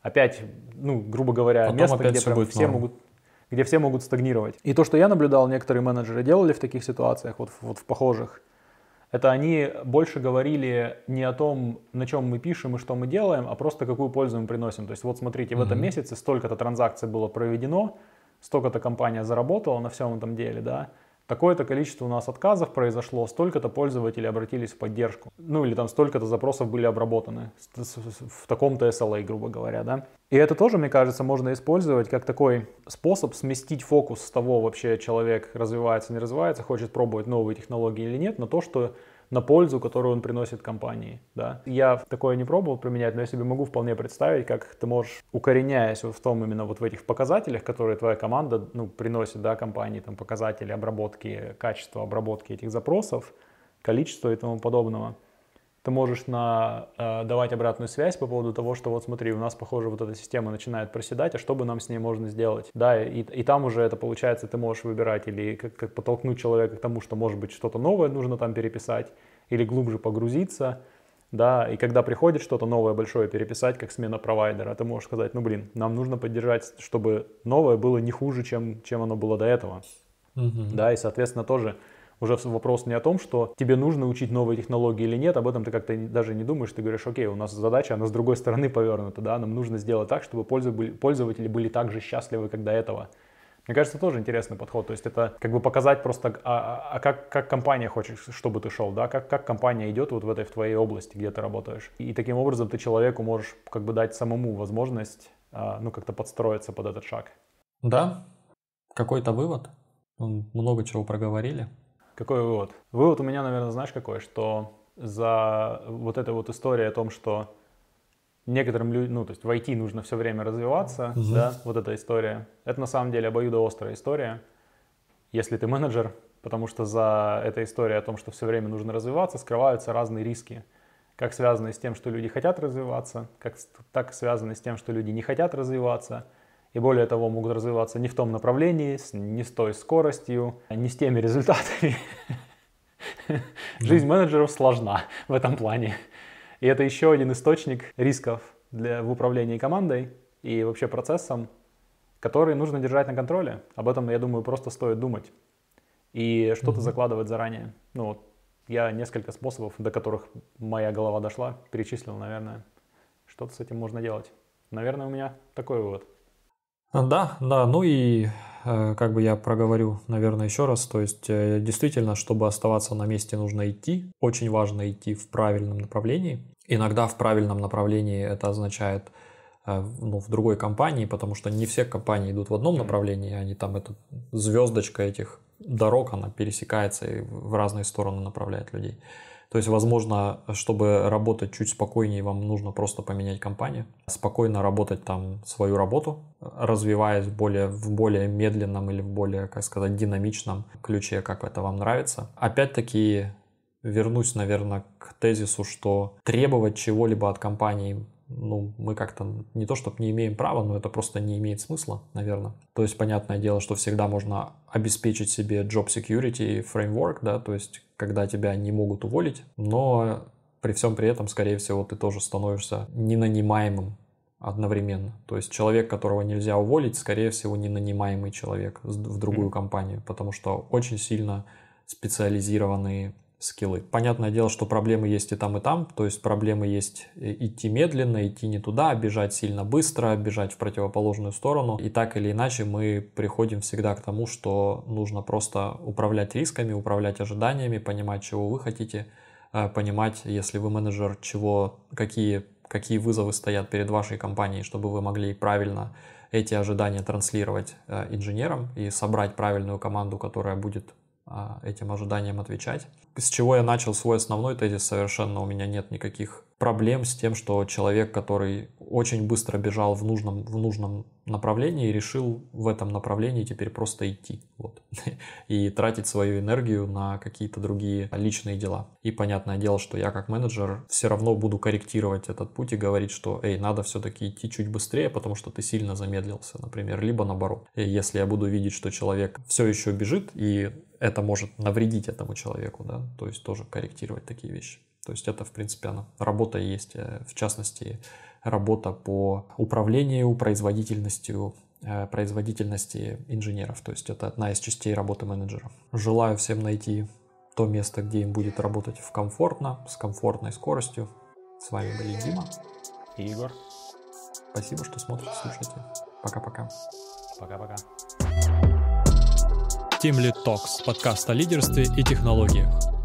опять, ну, грубо говоря, потом место, где все норм. могут где все могут стагнировать. И то, что я наблюдал, некоторые менеджеры делали в таких ситуациях, вот, вот в похожих, это они больше говорили не о том, на чем мы пишем и что мы делаем, а просто какую пользу мы приносим. То есть вот смотрите, в mm-hmm. этом месяце столько-то транзакций было проведено, столько-то компания заработала на всем этом деле, да, такое-то количество у нас отказов произошло, столько-то пользователей обратились в поддержку. Ну или там столько-то запросов были обработаны в таком-то SLA, грубо говоря, да. И это тоже, мне кажется, можно использовать как такой способ сместить фокус с того, вообще человек развивается, не развивается, хочет пробовать новые технологии или нет, на то, что на пользу, которую он приносит компании. Да. Я такое не пробовал применять, но я себе могу вполне представить, как ты можешь, укореняясь в том именно вот в этих показателях, которые твоя команда ну, приносит да, компании, там, показатели обработки, качества обработки этих запросов, количество и тому подобного, ты можешь на, э, давать обратную связь по поводу того, что вот смотри, у нас, похоже, вот эта система начинает проседать, а что бы нам с ней можно сделать? Да, и, и там уже это получается, ты можешь выбирать или как, как подтолкнуть человека к тому, что может быть что-то новое нужно там переписать, или глубже погрузиться, да, и когда приходит что-то новое, большое переписать, как смена провайдера, ты можешь сказать, ну блин, нам нужно поддержать, чтобы новое было не хуже, чем, чем оно было до этого. Mm-hmm. Да, и соответственно тоже уже вопрос не о том, что тебе нужно учить новые технологии или нет, об этом ты как-то даже не думаешь, ты говоришь, окей, у нас задача, она с другой стороны повернута, да, нам нужно сделать так, чтобы пользователи были так же счастливы, как до этого. Мне кажется, тоже интересный подход. То есть это как бы показать просто, а, а, а как, как компания хочет, чтобы ты шел, да, как, как компания идет вот в этой в твоей области, где ты работаешь. И таким образом ты человеку можешь как бы дать самому возможность, а, ну, как-то подстроиться под этот шаг. Да, какой-то вывод. Много чего проговорили. Какой вывод? Вывод у меня, наверное, знаешь какой, что за вот эта вот история о том, что некоторым людям, ну, то есть в IT нужно все время развиваться, угу. да, вот эта история, это на самом деле обоюдоострая история, если ты менеджер, потому что за этой историей о том, что все время нужно развиваться, скрываются разные риски, как связанные с тем, что люди хотят развиваться, как, так связанные с тем, что люди не хотят развиваться – и более того могут развиваться не в том направлении, не с той скоростью, не с теми результатами. Жизнь менеджеров сложна в этом плане. И это еще один источник рисков для, в управлении командой и вообще процессом, который нужно держать на контроле. Об этом, я думаю, просто стоит думать. И что-то mm-hmm. закладывать заранее. Ну вот, я несколько способов, до которых моя голова дошла, перечислил, наверное. Что-то с этим можно делать. Наверное, у меня такой вывод. Да, да, ну и э, как бы я проговорю, наверное, еще раз, то есть э, действительно, чтобы оставаться на месте, нужно идти. Очень важно идти в правильном направлении. Иногда в правильном направлении это означает э, ну, в другой компании, потому что не все компании идут в одном направлении, они там, эта звездочка этих дорог, она пересекается и в разные стороны направляет людей. То есть, возможно, чтобы работать чуть спокойнее, вам нужно просто поменять компанию, спокойно работать там свою работу, развиваясь более, в более медленном или в более, как сказать, динамичном ключе, как это вам нравится. Опять-таки, вернусь, наверное, к тезису, что требовать чего-либо от компании ну, мы как-то не то, чтобы не имеем права, но это просто не имеет смысла, наверное. То есть, понятное дело, что всегда можно обеспечить себе job security framework, да, то есть, когда тебя не могут уволить, но при всем при этом, скорее всего, ты тоже становишься ненанимаемым одновременно. То есть человек, которого нельзя уволить, скорее всего, не нанимаемый человек в другую компанию, потому что очень сильно специализированные скиллы. Понятное дело, что проблемы есть и там, и там. То есть проблемы есть идти медленно, идти не туда, бежать сильно быстро, бежать в противоположную сторону. И так или иначе мы приходим всегда к тому, что нужно просто управлять рисками, управлять ожиданиями, понимать, чего вы хотите, э, понимать, если вы менеджер, чего, какие какие вызовы стоят перед вашей компанией, чтобы вы могли правильно эти ожидания транслировать э, инженерам и собрать правильную команду, которая будет этим ожиданиям отвечать. С чего я начал свой основной тезис, совершенно у меня нет никаких проблем с тем, что человек, который очень быстро бежал в нужном, в нужном направлении, решил в этом направлении теперь просто идти. Вот. И тратить свою энергию на какие-то другие личные дела. И понятное дело, что я как менеджер все равно буду корректировать этот путь и говорить, что, эй, надо все-таки идти чуть быстрее, потому что ты сильно замедлился, например, либо наоборот. И если я буду видеть, что человек все еще бежит, и это может навредить этому человеку, да, то есть тоже корректировать такие вещи. То есть это, в принципе, она, работа есть, э, в частности, работа по управлению производительностью э, производительности инженеров. То есть это одна из частей работы менеджера. Желаю всем найти то место, где им будет работать в комфортно, с комфортной скоростью. С вами были Дима. И Егор. Спасибо, что смотрите, слушаете. Пока-пока. Пока-пока. Team Lead Talks, подкаст о лидерстве и технологиях.